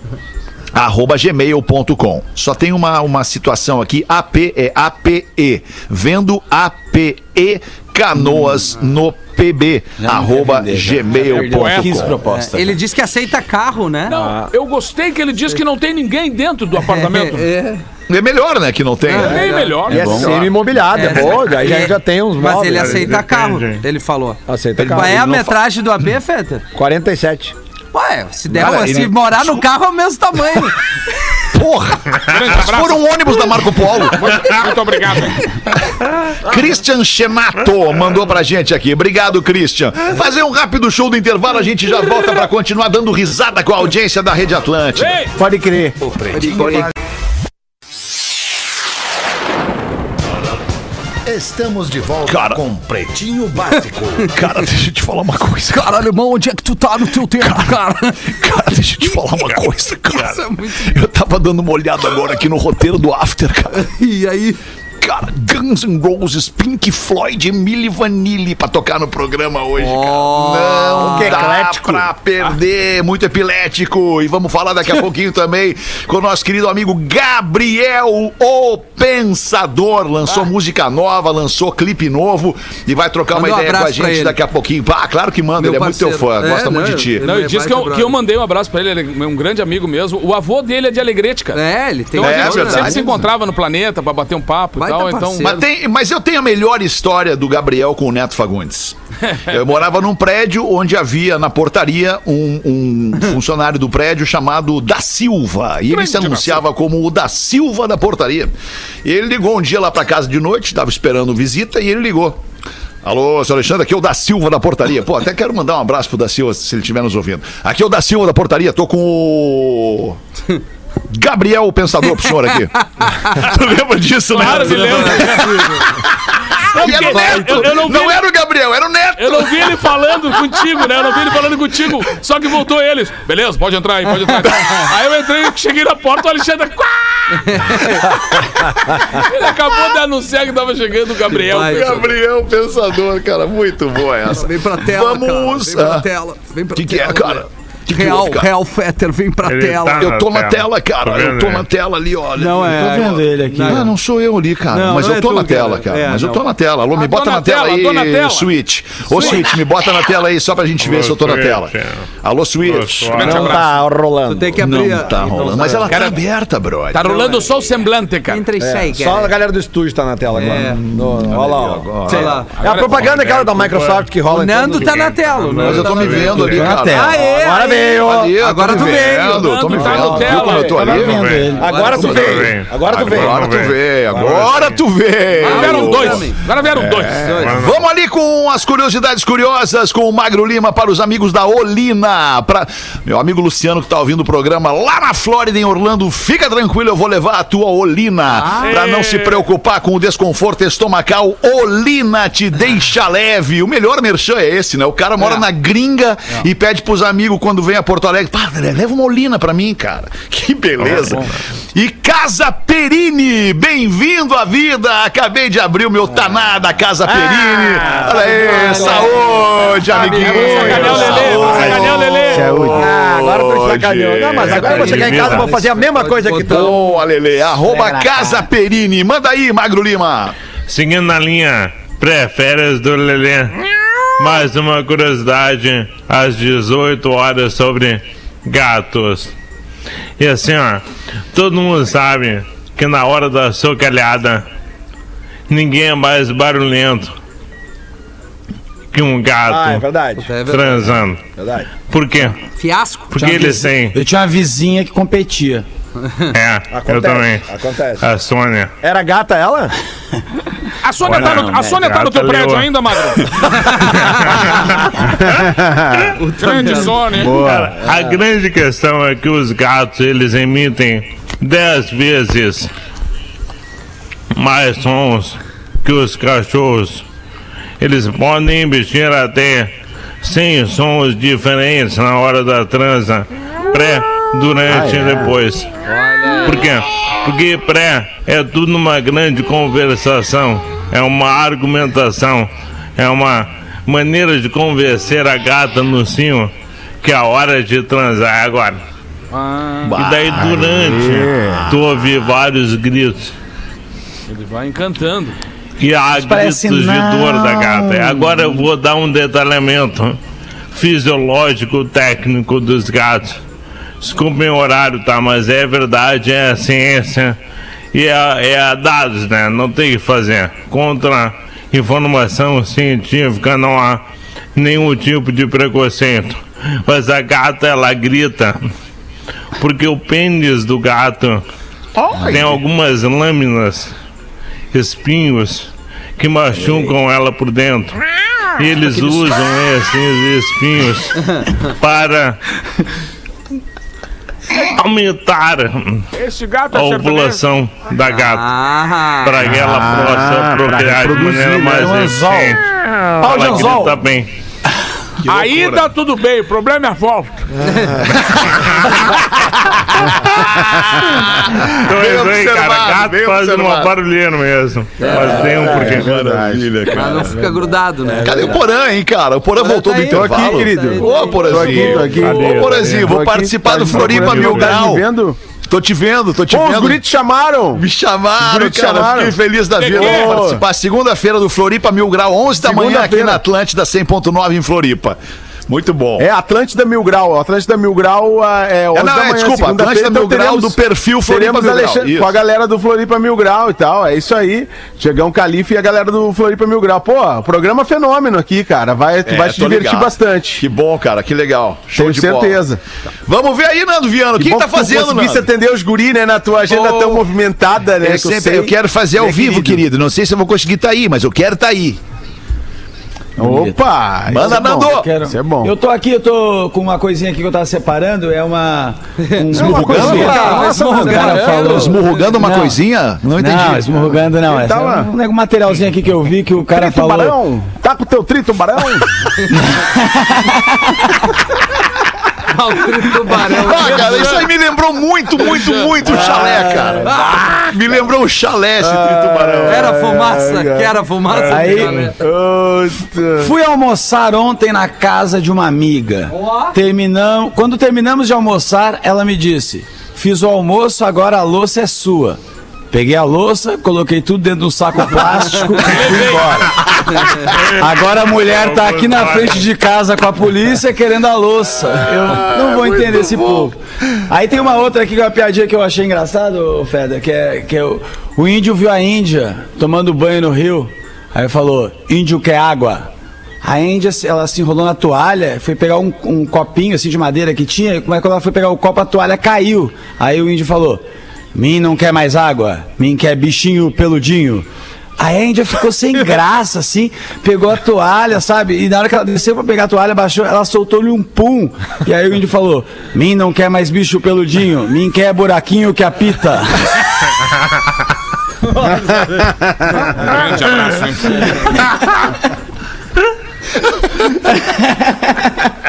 arroba gmail.com. Só tem uma, uma situação aqui, AP é APE, vendo APE Canoas no PB, não arroba quer vender, já. Já perdeu 15 gmail.com. propostas. Ele disse que aceita carro, né? Não, eu gostei que ele disse que não tem ninguém dentro do apartamento. É, É melhor, né, que não tem. É bem melhor. E é semi-imobiliado, é, bom, aí já, É, já tem uns Mas móveis. ele aceita carro, ele falou. Aceita Qual é carro. a metragem do AB, Feta? 47. Ué, se der, Cara, se ele- morar no carro é o mesmo tamanho. Porra! Se for um ônibus da Marco Polo. Muito obrigado. Christian Chenato mandou pra gente aqui. Obrigado, Christian. Fazer um rápido show do intervalo, a gente já volta pra continuar dando risada com a audiência da Rede Atlântica. Ei, Pode crer. Estamos de volta Cara. com Pretinho Básico. Cara, deixa eu te falar uma coisa. Caralho, irmão, onde é que tu tá no teu tempo, cara? Cara, deixa eu te falar uma coisa, cara. é muito- Eu tava dando uma olhada agora aqui no roteiro do After, cara. E aí? Cara, Guns N' Roses, Pink Floyd, Emily Vanilli pra tocar no programa hoje, cara. Não que dá eclético. pra perder, muito epilético. E vamos falar daqui a pouquinho também com o nosso querido amigo Gabriel, o Pensador. Lançou música nova, lançou clipe novo e vai trocar Manda uma um ideia com a gente ele. daqui a pouquinho. Ah, claro que manda, Meu ele é muito teu fã, É, gosta não, muito de ti. eu- Não, e disse que eu, Vai, que eu mandei um abraço pra ele, ele é um grande amigo mesmo. O avô dele é de Alegrete, cara. É, ele tem Então É a gente verdade. sempre se encontrava no planeta pra bater um papo Baita e tal. Então. Mas, tem- mas eu tenho a melhor história do Gabriel com o Neto Fagundes. Eu morava num prédio onde havia na portaria um, um funcionário do prédio chamado Da Silva. E ele se anunciava como o Da Silva da portaria. E ele ligou um dia lá pra casa de noite, estava esperando visita, e ele ligou. Alô, seu Alexandre, aqui é o Da Silva da portaria. Pô, até quero mandar um abraço pro Da Silva, se ele estiver nos ouvindo. Aqui é o Da Silva da portaria, tô com o. Gabriel, o pensador pro senhor aqui. tu lembra disso, né? Claro, me lembro. Não, era o Neto. eu, eu não vi não ele, era o Gabriel, era o Neto. eu não vi ele falando contigo, né? Eu não vi ele falando contigo. Só que voltou eles. Beleza, pode entrar aí, pode entrar. Aí eu entrei, cheguei na porta, o Alexandre. Ele acabou de anunciar que tava chegando o Gabriel. Vai. Gabriel Pensador, cara, muito boa essa. Vem pra tela, Vamos. cara. Vem pra tela. Vem pra que que é, tela, cara? velho. Que que Real, cara? Real Fetter, vem pra Ele tela. tá- Eu tô na tela, tela. cara. Eu tô né? na tela ali, olha. Não, é, Tô vendo ele aqui. Ah, não sou eu ali, cara. Não, mas não eu é tô tu, na tela, cara. cara. É, mas eu não. tô na tela. Alô, me Ah, bota na, tela, tela, tô na aí, tela. Switch. Ô, Switch, me bota na tela aí só pra gente ver Alô, se eu tô na tela. é. Alô, Switch. Não tá rolando. Tem que abrir. Não tá rolando. Mas ela tá Cara, aberta, brother. Tá rolando só o semblante, cara. Entra e sai, Só a cara. galera do estúdio tá na tela agora. É. Olha lá, ó. É a propaganda aquela da Microsoft que rola O Nando tá na tela. Mas eu tô tá me vendo ali, cara. Agora aê. Veio. Ali, Agora tu veio. tô me Tá vendo. Viu como eu tô Tava ali? Agora tu veio. vem. Agora tu veio. Agora tu Vem. vê, agora tu. Agora vieram dois. Agora vieram dois. Vamos ali com as curiosidades curiosas com o Magro Lima para os amigos da Olina. Pra... Meu amigo Luciano que tá ouvindo o programa lá na Flórida, em Orlando, fica tranquilo, eu vou levar a tua Olina. Pra não se preocupar com o desconforto estomacal, Olina te deixa leve. O melhor merchan é esse, né? O cara mora É. na gringa e pede pros amigos quando vem a Porto Alegre, pá, leva uma Olina pra mim, cara. Que beleza. E Casa Perini, bem-vindo à vida. Acabei de abrir o meu taná da Casa Perini. Olha aí, saúde, amiguinho. Sacanear o Lelê, o Lelê. Ah, agora tu sacaneou. Não, mas agora eu vou chegar em casa e vou fazer a mesma coisa que tu. Boa, Lelê. Arroba Casa Perini. Manda aí, Magro Lima. Seguindo na linha pré-férias do Lelê. Mais uma curiosidade às 18 horas sobre gatos. E assim, ó, todo mundo sabe que na hora da socalhada ninguém é mais barulhento que um gato Ah, é verdade. É verdade. transando. Verdade. Por quê? Fiasco. Porque eles têm. Eu tinha uma vizinha que competia. É, eu Acontece, também. acontece. A Sônia. Era gata ela? A Sônia tá no, a Sônia tá no teu prédio leoa. ainda, Magro? Grande Sônia. Cara, a grande questão é que os gatos eles emitem 10 vezes mais sons que os cachorros. Eles podem emitir até 100 sons diferentes na hora da transa, pré, durante e depois. Por quê? Porque pré é tudo uma grande conversação, é uma argumentação, é uma maneira de convencer a gata no cio que a hora de transar é agora. E daí durante tu ouve vários gritos Ele vai encantando. e há gritos parece de dor da gata. Agora eu vou dar um detalhamento fisiológico técnico dos gatos. Desculpem o horário, tá? Mas é verdade, é a ciência e é, é a dados, né? Não tem o que fazer. Contra informação científica não há nenhum tipo de preconceito. Mas a gata, ela grita. Porque o pênis do gato tem algumas lâminas, espinhos, que machucam ela por dentro. E eles usam esses espinhos para aumentar Esse gato a ovulação da gata. Ah, Para que ela Ah, possa pra procriar de maneira né? mais eficiente. Pau de Ela anzol. Bem. Aí tá tudo bem, o problema é a volta. Então é isso aí, cara. Gato faz uma barulheira mesmo. Mas tem um porquê. Maravilha, mas cara. não fica grudado, né? Cadê o Porã, hein, cara? O Porã Porã voltou tá do intervalo. aqui, querido. Tá aí. Ô, Tô aqui, Porãzinho. tô aqui. Cadê? Ô, Porãzinho, vou participar tá do Floripa Mil tá Grau. Me? Tô te vendo, tô te Pô, os vendo. guris te chamaram. Me chamaram, te cara. chamaram. Fiquei feliz da vida. É? Vou participar segunda-feira do Floripa Mil Grau, 11 da manhã aqui na Atlântida 100.9 em Floripa. Muito bom. É, Atlântida Mil Grau. Atlântida Mil Grau ah, é 11 não, da é, manhã, desculpa, Atlântida Mil Grau teremos- do perfil Floripa Mil Grau, com a galera do Floripa Mil Grau e tal. É isso aí. Chegão Calife e a galera do Floripa Mil Grau. Pô, programa fenômeno aqui, cara. Vai, tu É, vai te divertir ligado. bastante. Que bom, cara. Que legal. Show Tenho de bola. certeza. Vamos ver aí, Nando Viano. O que, bom que tá fazendo, Nando? atender os guri, né? Na tua agenda Ô, tão movimentada, né? Eu, que sempre- sei. eu quero fazer ao Né, vivo, querido. Não sei se eu vou conseguir estar aí, mas eu quero estar aí. Opa! Manda, é bom. Nando. Quero- Isso é bom. Eu tô aqui, eu tô com uma coisinha aqui que eu tava separando, é uma. Um Esmurrugando? esmurrugando. o cara falou. Esmurrugando uma Não. coisinha? Não entendi. Não, esmurrugando não. Essa tava- é um materialzinho aqui que eu vi que o cara falou. Tubarão? Tá com o teu tri, tubarão? tubarão. Ah, cara, isso aí me lembrou muito, muito, muito o chalé, cara. Ah, me lembrou o chalé esse tritubarão. Era fumaça, que era fumaça. Aí-. Fui almoçar ontem na casa de uma amiga. Terminam... Quando terminamos de almoçar, ela me disse: Fiz o almoço, agora a louça é sua. Peguei a louça, coloquei tudo dentro de um saco plástico e fui embora. Agora a mulher tá aqui na frente de casa com a polícia querendo a louça. Eu não vou entender esse povo. Aí tem uma outra aqui que é uma piadinha que eu achei engraçado, Feder, que é, que é o, o índio viu a Índia tomando banho no rio. Aí falou: Índio quer água. A Índia, ela se enrolou na toalha, foi pegar um, um copinho assim de madeira que tinha, mas quando ela foi pegar o copo, a toalha caiu. Aí o índio falou: Mim não quer mais água, mim quer bichinho peludinho. A Índia ficou sem graça, assim, pegou a toalha, sabe? E na hora que ela desceu pra pegar a toalha, baixou, ela soltou-lhe um pum. E aí o índio falou: Mim não quer mais bicho peludinho, mim quer buraquinho que apita. Grande abraço, hein?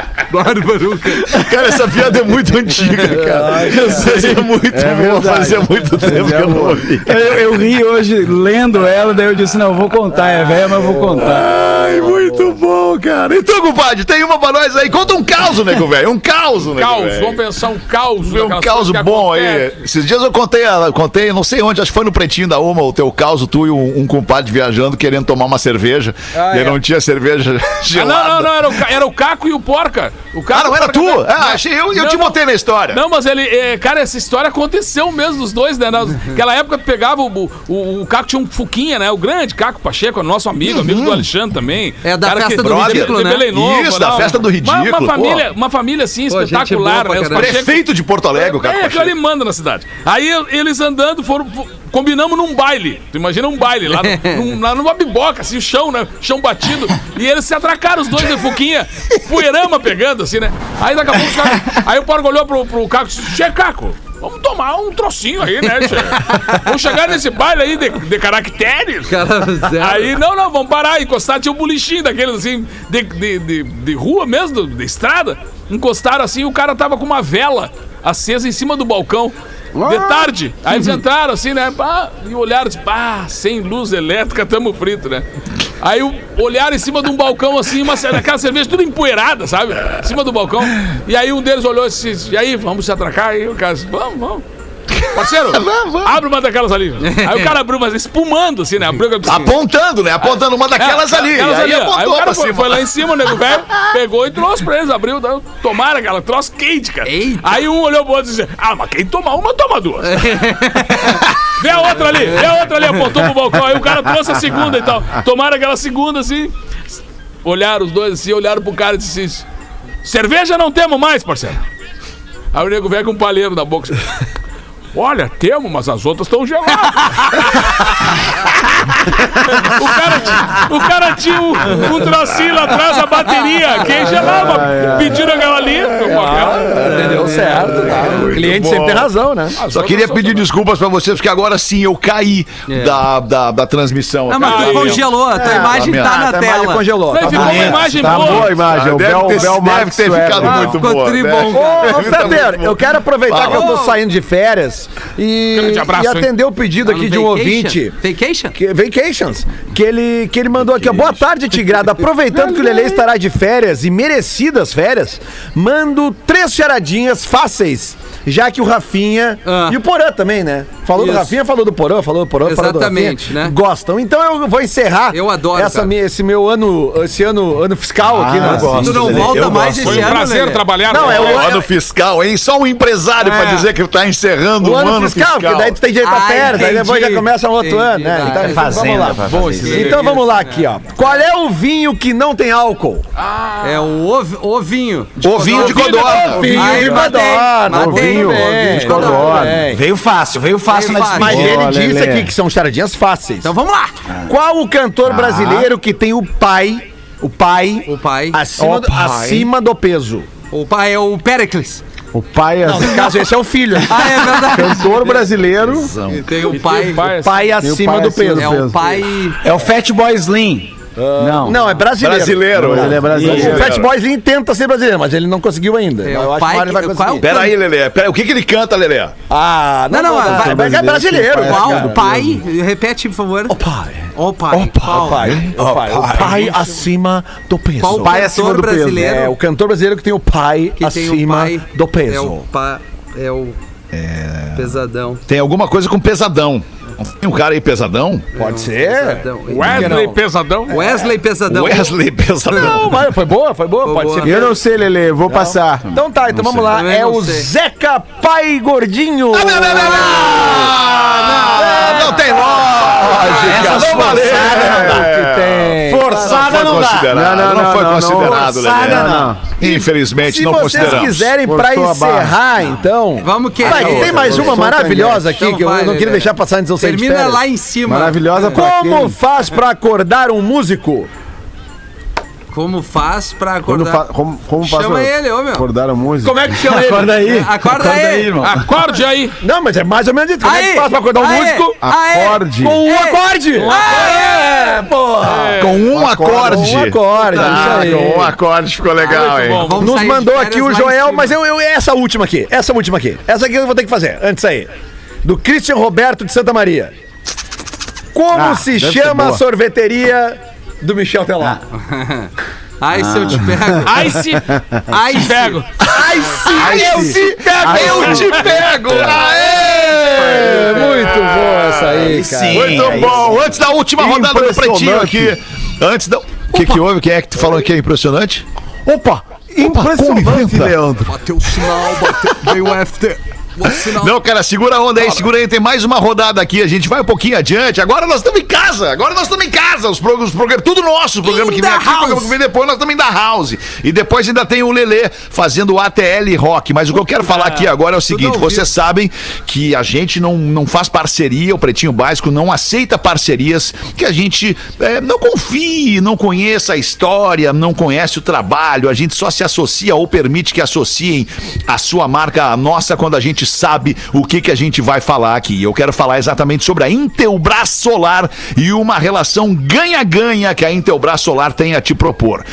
Bárbaro. Cara, essa piada é muito antiga, cara. Fazia muito, boa, fazia muito tempo que eu não ouvi. Eu, eu ri hoje lendo ela, daí eu disse: Não, eu vou contar, é velha, mas eu vou contar. Ai, muito bom, cara. Então, compadre, tem uma pra nós aí. Conta um caos, nego velho. Um caos, nego Caos, vamos pensar um caos. Um caos bom aí. acontecem. Esses dias eu contei, contei, não sei onde, acho que foi no Pretinho da Uma, o teu caos, tu e um, um compadre viajando, querendo tomar uma cerveja. Ah, e aí é. não tinha cerveja Ah, gelada. não, não, não, era o, era o Caco e o Porca. O Caco Ah, não e era tu? Ah, achei eu, eu Não, te não. botei na história. Não, mas ele, é, cara, essa história aconteceu mesmo dos dois, né? Naquela época tu pegava o, o, o Caco tinha um Fuquinha, né? O grande Caco Pacheco, nosso amigo, amigo do Alexandre também. É da Cara festa que- do brother, ridículo, né? Novo, Isso, da não. festa do Uma- ridículo, Uma, família, pô. uma família assim, Pô, espetacular, né? Pacheco- Prefeito de Porto Alegre, o cara. é, aquilo ali manda na cidade. Aí eles andando foram. Combinamos num baile. Tu imagina um baile lá, no, num- lá numa biboca, assim, o chão, né? Chão batido. E eles se atracaram, os dois de Fuquinha, poeirama pegando, assim, né? Aí daqui a pouco os caras. Aí o Porco olhou pro, pro Caco e disse: Che, Caco, vamos tomar um trocinho aí, né? Vamos chegar nesse baile aí de, de caracteres. Aí, não, não, vamos parar, encostar, tinha um bolichinho daqueles assim, de, de, de, de rua mesmo, de estrada. Encostaram assim, o cara tava com uma vela acesa em cima do balcão. De tarde. Aí eles entraram assim, né? pá, e olharam, assim, pá, sem luz elétrica, tamo frito, né? Aí olharam em cima de um balcão assim, uma, aquela cerveja tudo empoeirada, sabe? Em cima do balcão. E aí um deles olhou e disse, e aí, vamos se atracar? Aí o cara disse, vamos, vamos. Parceiro, abre uma daquelas ali. Aí o cara abriu, mas espumando, assim, né? Abriu assim, Apontando, né? Apontando uma daquelas é, ali. aí ali, apontou Aí o cara foi, foi lá em cima, o nego velho, pegou e trouxe pra eles, abriu, tomaram aquela troço quente, cara. Eita. Aí um olhou pro outro e disse: Ah, mas quem toma uma, toma duas. vê a outra ali, vê a outra ali, apontou pro balcão. Aí o cara trouxe a segunda e tal. Tomaram aquela segunda assim. Olharam os dois assim, olharam pro cara e disse: Cerveja não temos mais, parceiro. Aí o nego velho com um palheiro na boca. Olha, temos, mas as outras estão geladas. o, cara, o cara tinha um, um trocinho lá atrás da bateria. Quem gelava? Pediram aquela ali. aquela. Entendeu certo, tá? O cliente sempre tem razão, né? As Só queria pedir desculpas pra vocês, porque agora sim eu caí da, da, da transmissão. Não, mas tu congelou, a tua imagem tá tá na a imagem tela. congelou. Não, Tá ficou uma imagem Tá boa a boa. imagem. o deve Bel, ter, Bel deve ter ficado muito ficou boa. tribom, né? Ô, bom. eu quero aproveitar que eu tô saindo de férias e, Grande abraço, e atender o pedido Tá aqui de um ouvinte. Vacation? Que, vacations. Que ele, que ele mandou aqui, ó. Boa tarde, Tigrada. Aproveitando que o Lele estará de férias e merecidas férias, mando três charadinhas fáceis. Já que o Rafinha Ah. e o Porã também, né? Falou do Isso. Rafinha, falou do Porã, falou do Porã, falou do Exatamente, Rafinha. né? Gostam. Então eu vou encerrar Eu adoro, essa, minha- esse meu ano, esse ano, ano fiscal aqui, né? gosto. Tu não Lelê, volta eu mais gosto. esse Foi um ano, prazer Lelê? trabalhar. Não, é o Ano fiscal, hein? Só um empresário pra É. dizer que tá encerrando O um ano, fiscal, porque daí tu tem direito a Ah, férias, aí depois já entendi. começa um outro ano, né? Entendi. Então, É fazenda vamos lá. pra. Então vamos lá aqui, ó. Qual é o vinho que não tem álcool? É o ov- ovinho. Ovinho de codorna. Codorna. matei. Ovinho, de Codorna. Bem. Veio fácil, veio fácil Veio na fácil. Mas ele disse aqui que são charadinhas fáceis. Então vamos lá. Qual o cantor brasileiro que tem o pai, o pai, O pai. acima, O do, pai. acima do peso? O pai é o Pericles. O pai é Não, no caso, esse é o filho. Ah, é verdade. cantor brasileiro. E tem o tem pai. o pai, Pai Tem o acima pai do acima peso. do É peso. o pai. É o Fat Boy Slim. Não. Não, é brasileiro. Brasileiro. Ele é brasileiro. O Fat Boy Slim tenta ser brasileiro, mas ele não conseguiu ainda. É, eu o acho pai que o vai conseguir. qual- Pera aí, Lelê. Pera aí, o que que ele canta, Lelê? Ah, não, Não, não, não, vai- vai, é brasileiro. Qual pai? Repete, por favor. O pai. O pai. O pai. O pai. O pai acima do peso. Qual pai cantor acima do peso. É o cantor brasileiro que tem o pai que tem o acima pai? do peso. É o pai. É o. Pesadão. Tem alguma coisa com pesadão. Tem um cara aí pesadão? Pode ser. Pesadão. Wesley não? Pesadão. Wesley Pesadão. Wesley pesadão. Não, mas foi boa, foi boa. Foi Pode boa. ser. Eu não sei, Lelê, vou passar. Então tá, então vamos lá. Também É não o sei. Zeca Pai Gordinho. Não, não, não, não, não, não tem lógica. Essas não valeu. tem. Forçada Não não foi dá. Não, não, Não não, foi não, não. considerado, Forçada Lelê. não. Infelizmente, Se não vocês consideramos. quiserem, pra Forçou a barra. encerrar, então. Vamos que tem mais uma maravilhosa aqui Então que eu não queria deixar passar antes de sair de Termina férias. lá em cima. Maravilhosa pra Como quem? faz pra acordar um músico? Como faz pra Quando acordar? fa- como, como Chama passa- ele, ô, meu. Acordar a música? Como é que chama ele? Acorda aí. Acorda aí. irmão. Acorde aí. Não, mas é mais ou menos isso. Como é que faz pra acordar um músico? Aê. Acorde. Com um Ei. acorde! Aê, porra! Com um acorde. Com um acorde, Ah, isso aí. com um acorde ficou legal, hein? bom. Vamos Nos sair de mandou férias aqui o lá em Joel, cima. mas eu, eu essa última aqui, essa última aqui. Essa aqui eu vou ter que fazer, antes de sair. Do Christian Roberto de Santa Maria. Como Ah, se chama a sorveteria do Michel Teló? Ai, se eu te pego. Ai, se Ai, te pego. Ai, sim, eu te pego! Ah, Eu te pego! É, muito boa essa aí, cara. sim. Muito bom. Antes da última rodada do Pretinho aqui. Antes da... O que que houve? Quem é que tu falou que é impressionante? Opa! Impressionante. Leandro. Bateu o sinal, bateu. Veio o FT. Não, cara, segura a onda aí, segura aí. Tem mais uma rodada aqui. A gente vai um pouquinho adiante. Agora nós estamos em casa. Agora nós estamos em casa. Os programas, os programas tudo nosso. O programa In que vem aqui, o programa que vem depois, nós estamos em da house. E depois ainda tem o Lelê fazendo o ATL Rock. Mas o que eu quero falar aqui agora é o seguinte: vocês sabem que a gente não, não faz parceria, o Pretinho Básico não aceita parcerias que a gente é, não confie, não conheça a história, não conhece o trabalho. A gente só se associa ou permite que associem a sua marca à nossa quando a gente sabe o que, que a gente vai falar aqui. Eu quero falar exatamente sobre a Intelbras Solar e uma relação ganha-ganha que a Intelbras Solar tem a te propor.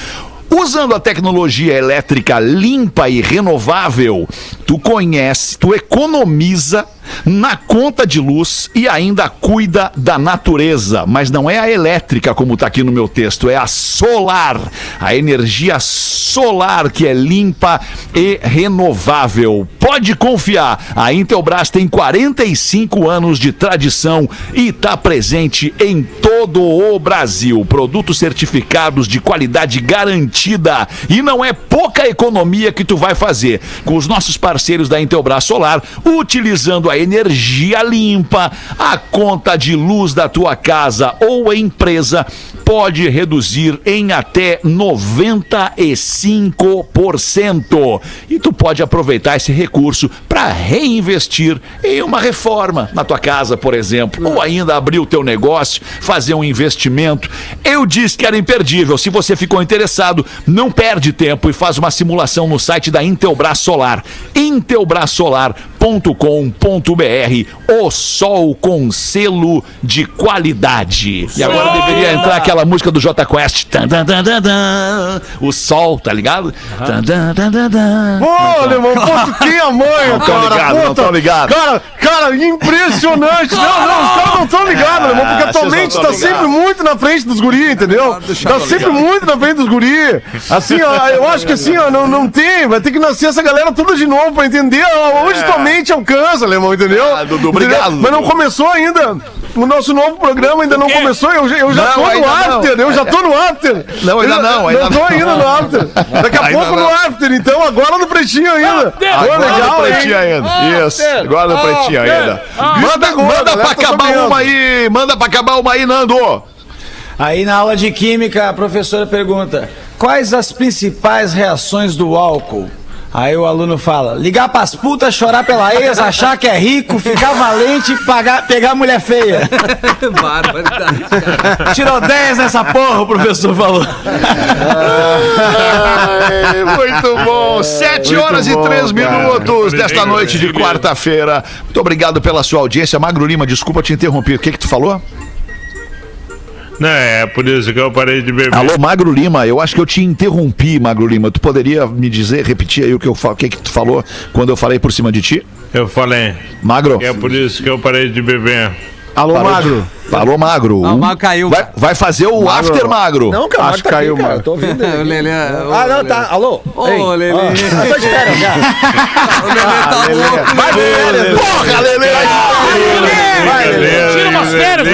Usando a tecnologia elétrica limpa e renovável, tu conhece, tu economiza na conta de luz e ainda cuida da natureza. Mas não é a elétrica, como está aqui no meu texto, é a solar. A energia solar que é limpa e renovável. Pode confiar, a Intelbras tem 45 anos de tradição e está presente em todo o Brasil. Produtos certificados de qualidade garantida. E não é pouca economia que tu vai fazer. Com os nossos parceiros da Intelbras Solar, utilizando a energia limpa, a conta de luz da tua casa ou empresa pode reduzir em até 95%. E tu pode aproveitar esse recurso para reinvestir em uma reforma na tua casa, por exemplo, ou ainda abrir o teu negócio, fazer um investimento. Eu disse que era imperdível. Se você ficou interessado, não perde tempo e faz uma simulação no site da Intelbras Solar. Intelbrasolar.com.br. O sol com selo de qualidade. E agora deveria entrar aquela música do J Quest. Tan, tan, tan. O sol, tá ligado? Tan. Pô, alemão, pô, tu tem a manha, cara. ligado, não tô tá- ligado. Cara, cara, impressionante. Não, não, os caras não estão ligados, alemão, porque a tua mente tão tá sempre muito na frente dos guri, entendeu? Tá sempre muito na frente dos guri. Assim, ó, eu acho que assim, ó, não, não tem, vai ter que nascer essa galera toda de novo pra entender onde tua mente alcança, alemão, entendeu? Ah, Dudu, Entendeu? obrigado, Mas não começou ainda. O nosso novo programa ainda não começou, eu, já- eu já Não, tô no ainda não. after, eu já tô no after. Não, ainda Eu- não, ainda Eu tô ainda no after. Daqui a Ainda pouco não. no after, então agora no pretinho ainda. Agora legal, no hein? pretinho ainda. Isso, agora no pretinho ainda. Manda, Pegou, manda galera, pra acabar sabendo. uma aí, manda pra acabar uma aí, Nando. Aí na aula de química, a professora pergunta: quais as principais reações do álcool? Aí o aluno fala: ligar pras putas, chorar pela ex, achar que é rico, ficar valente e pagar, pegar mulher feia. Barbaridade, cara. Tirou 10 nessa porra, o professor falou. Ai, muito bom. Sete Muito horas e bom, três cara. minutos desta noite de quarta-feira. Muito obrigado pela sua audiência. Magro Lima, desculpa te interromper. O que que tu falou? Não, é por isso que eu parei de beber. Alô, Magro Lima, eu acho que eu te interrompi, Magro Lima. Tu poderia me dizer, repetir aí o que, eu, o que, que tu falou quando eu falei por cima de ti? Eu falei. Magro? É por isso que eu parei de beber. Alô, Parou de- Magro. Falou, Magro. Ah, o Magro caiu. Vai, vai fazer o after, Magro. Não, cara, Acho tá que caiu, aqui, cara. mano. Tô ouvindo. O. Lelê. Ah, não, tá. Alô? Ô, Ei. Lelê. Eu tô de férias já. O Lelê tá louco. Vai de férias. Porra, Lelê! Tira umas férias,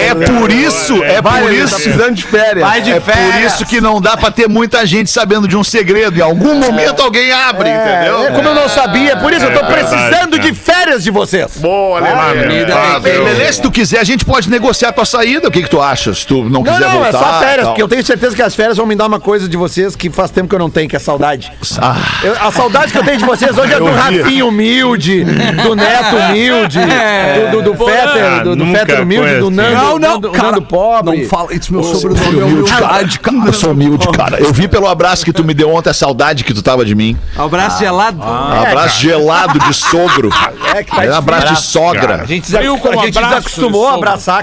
É por isso, é Vai, por ele tá isso. precisando de férias. Vai de É por férias. isso que não dá pra ter muita gente sabendo de um segredo. Em algum momento alguém abre, entendeu? É, como eu não sabia, por isso eu tô É precisando de férias de vocês. Boa, Ah, Lelê. Ah. Lelê, se tu quiser, a gente pode negociar a tua saída. O que, que tu acha? Se tu não Não, quiser não, voltar. é só férias, tal. porque eu tenho certeza que as férias vão me dar uma coisa de vocês que faz tempo que eu não tenho, que é saudade. Ah, Eu- a saudade que eu tenho de vocês hoje é do Eu. Rafinho humilde, do Neto humilde, do, do, do Fetter, do, do Fetter humilde, do. Nando, Não, não, Nando, cara, Nando pobre. Não fala isso, meu sobrenome é humildade, cara. eu sou humilde, cara. Eu vi pelo abraço que tu me deu ontem a saudade que tu tava de mim. Abraço gelado. abraço gelado de sogro. É que tá É um abraço de sogra. A gente, como a gente desacostumou a de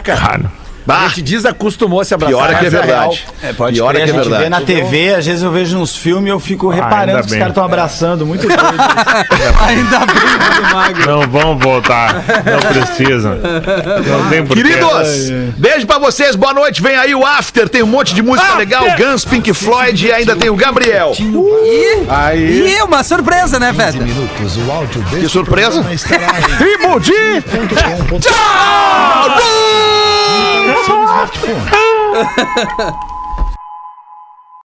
sogro. abraçar, cara. Cara, A gente desacostumou a se abraçar. Pior é que é real. verdade. É, pode Pior é que é a gente verdade. vê na TV, às vezes eu vejo nos filmes e eu fico reparando ainda que os bem. caras estão abraçando, muito doido. Ainda bem do magro. não vão voltar. Não precisa. Não tem porquê. Queridos, beijo pra vocês, boa noite. Vem aí o After, tem um monte de música legal, Guns, Pink Floyd e ainda tem o Gabriel. E, Aí. e uma surpresa, né, Feta? Minutos, o áudio deste Que surpresa. programa estará Emoji! em seu smartphone.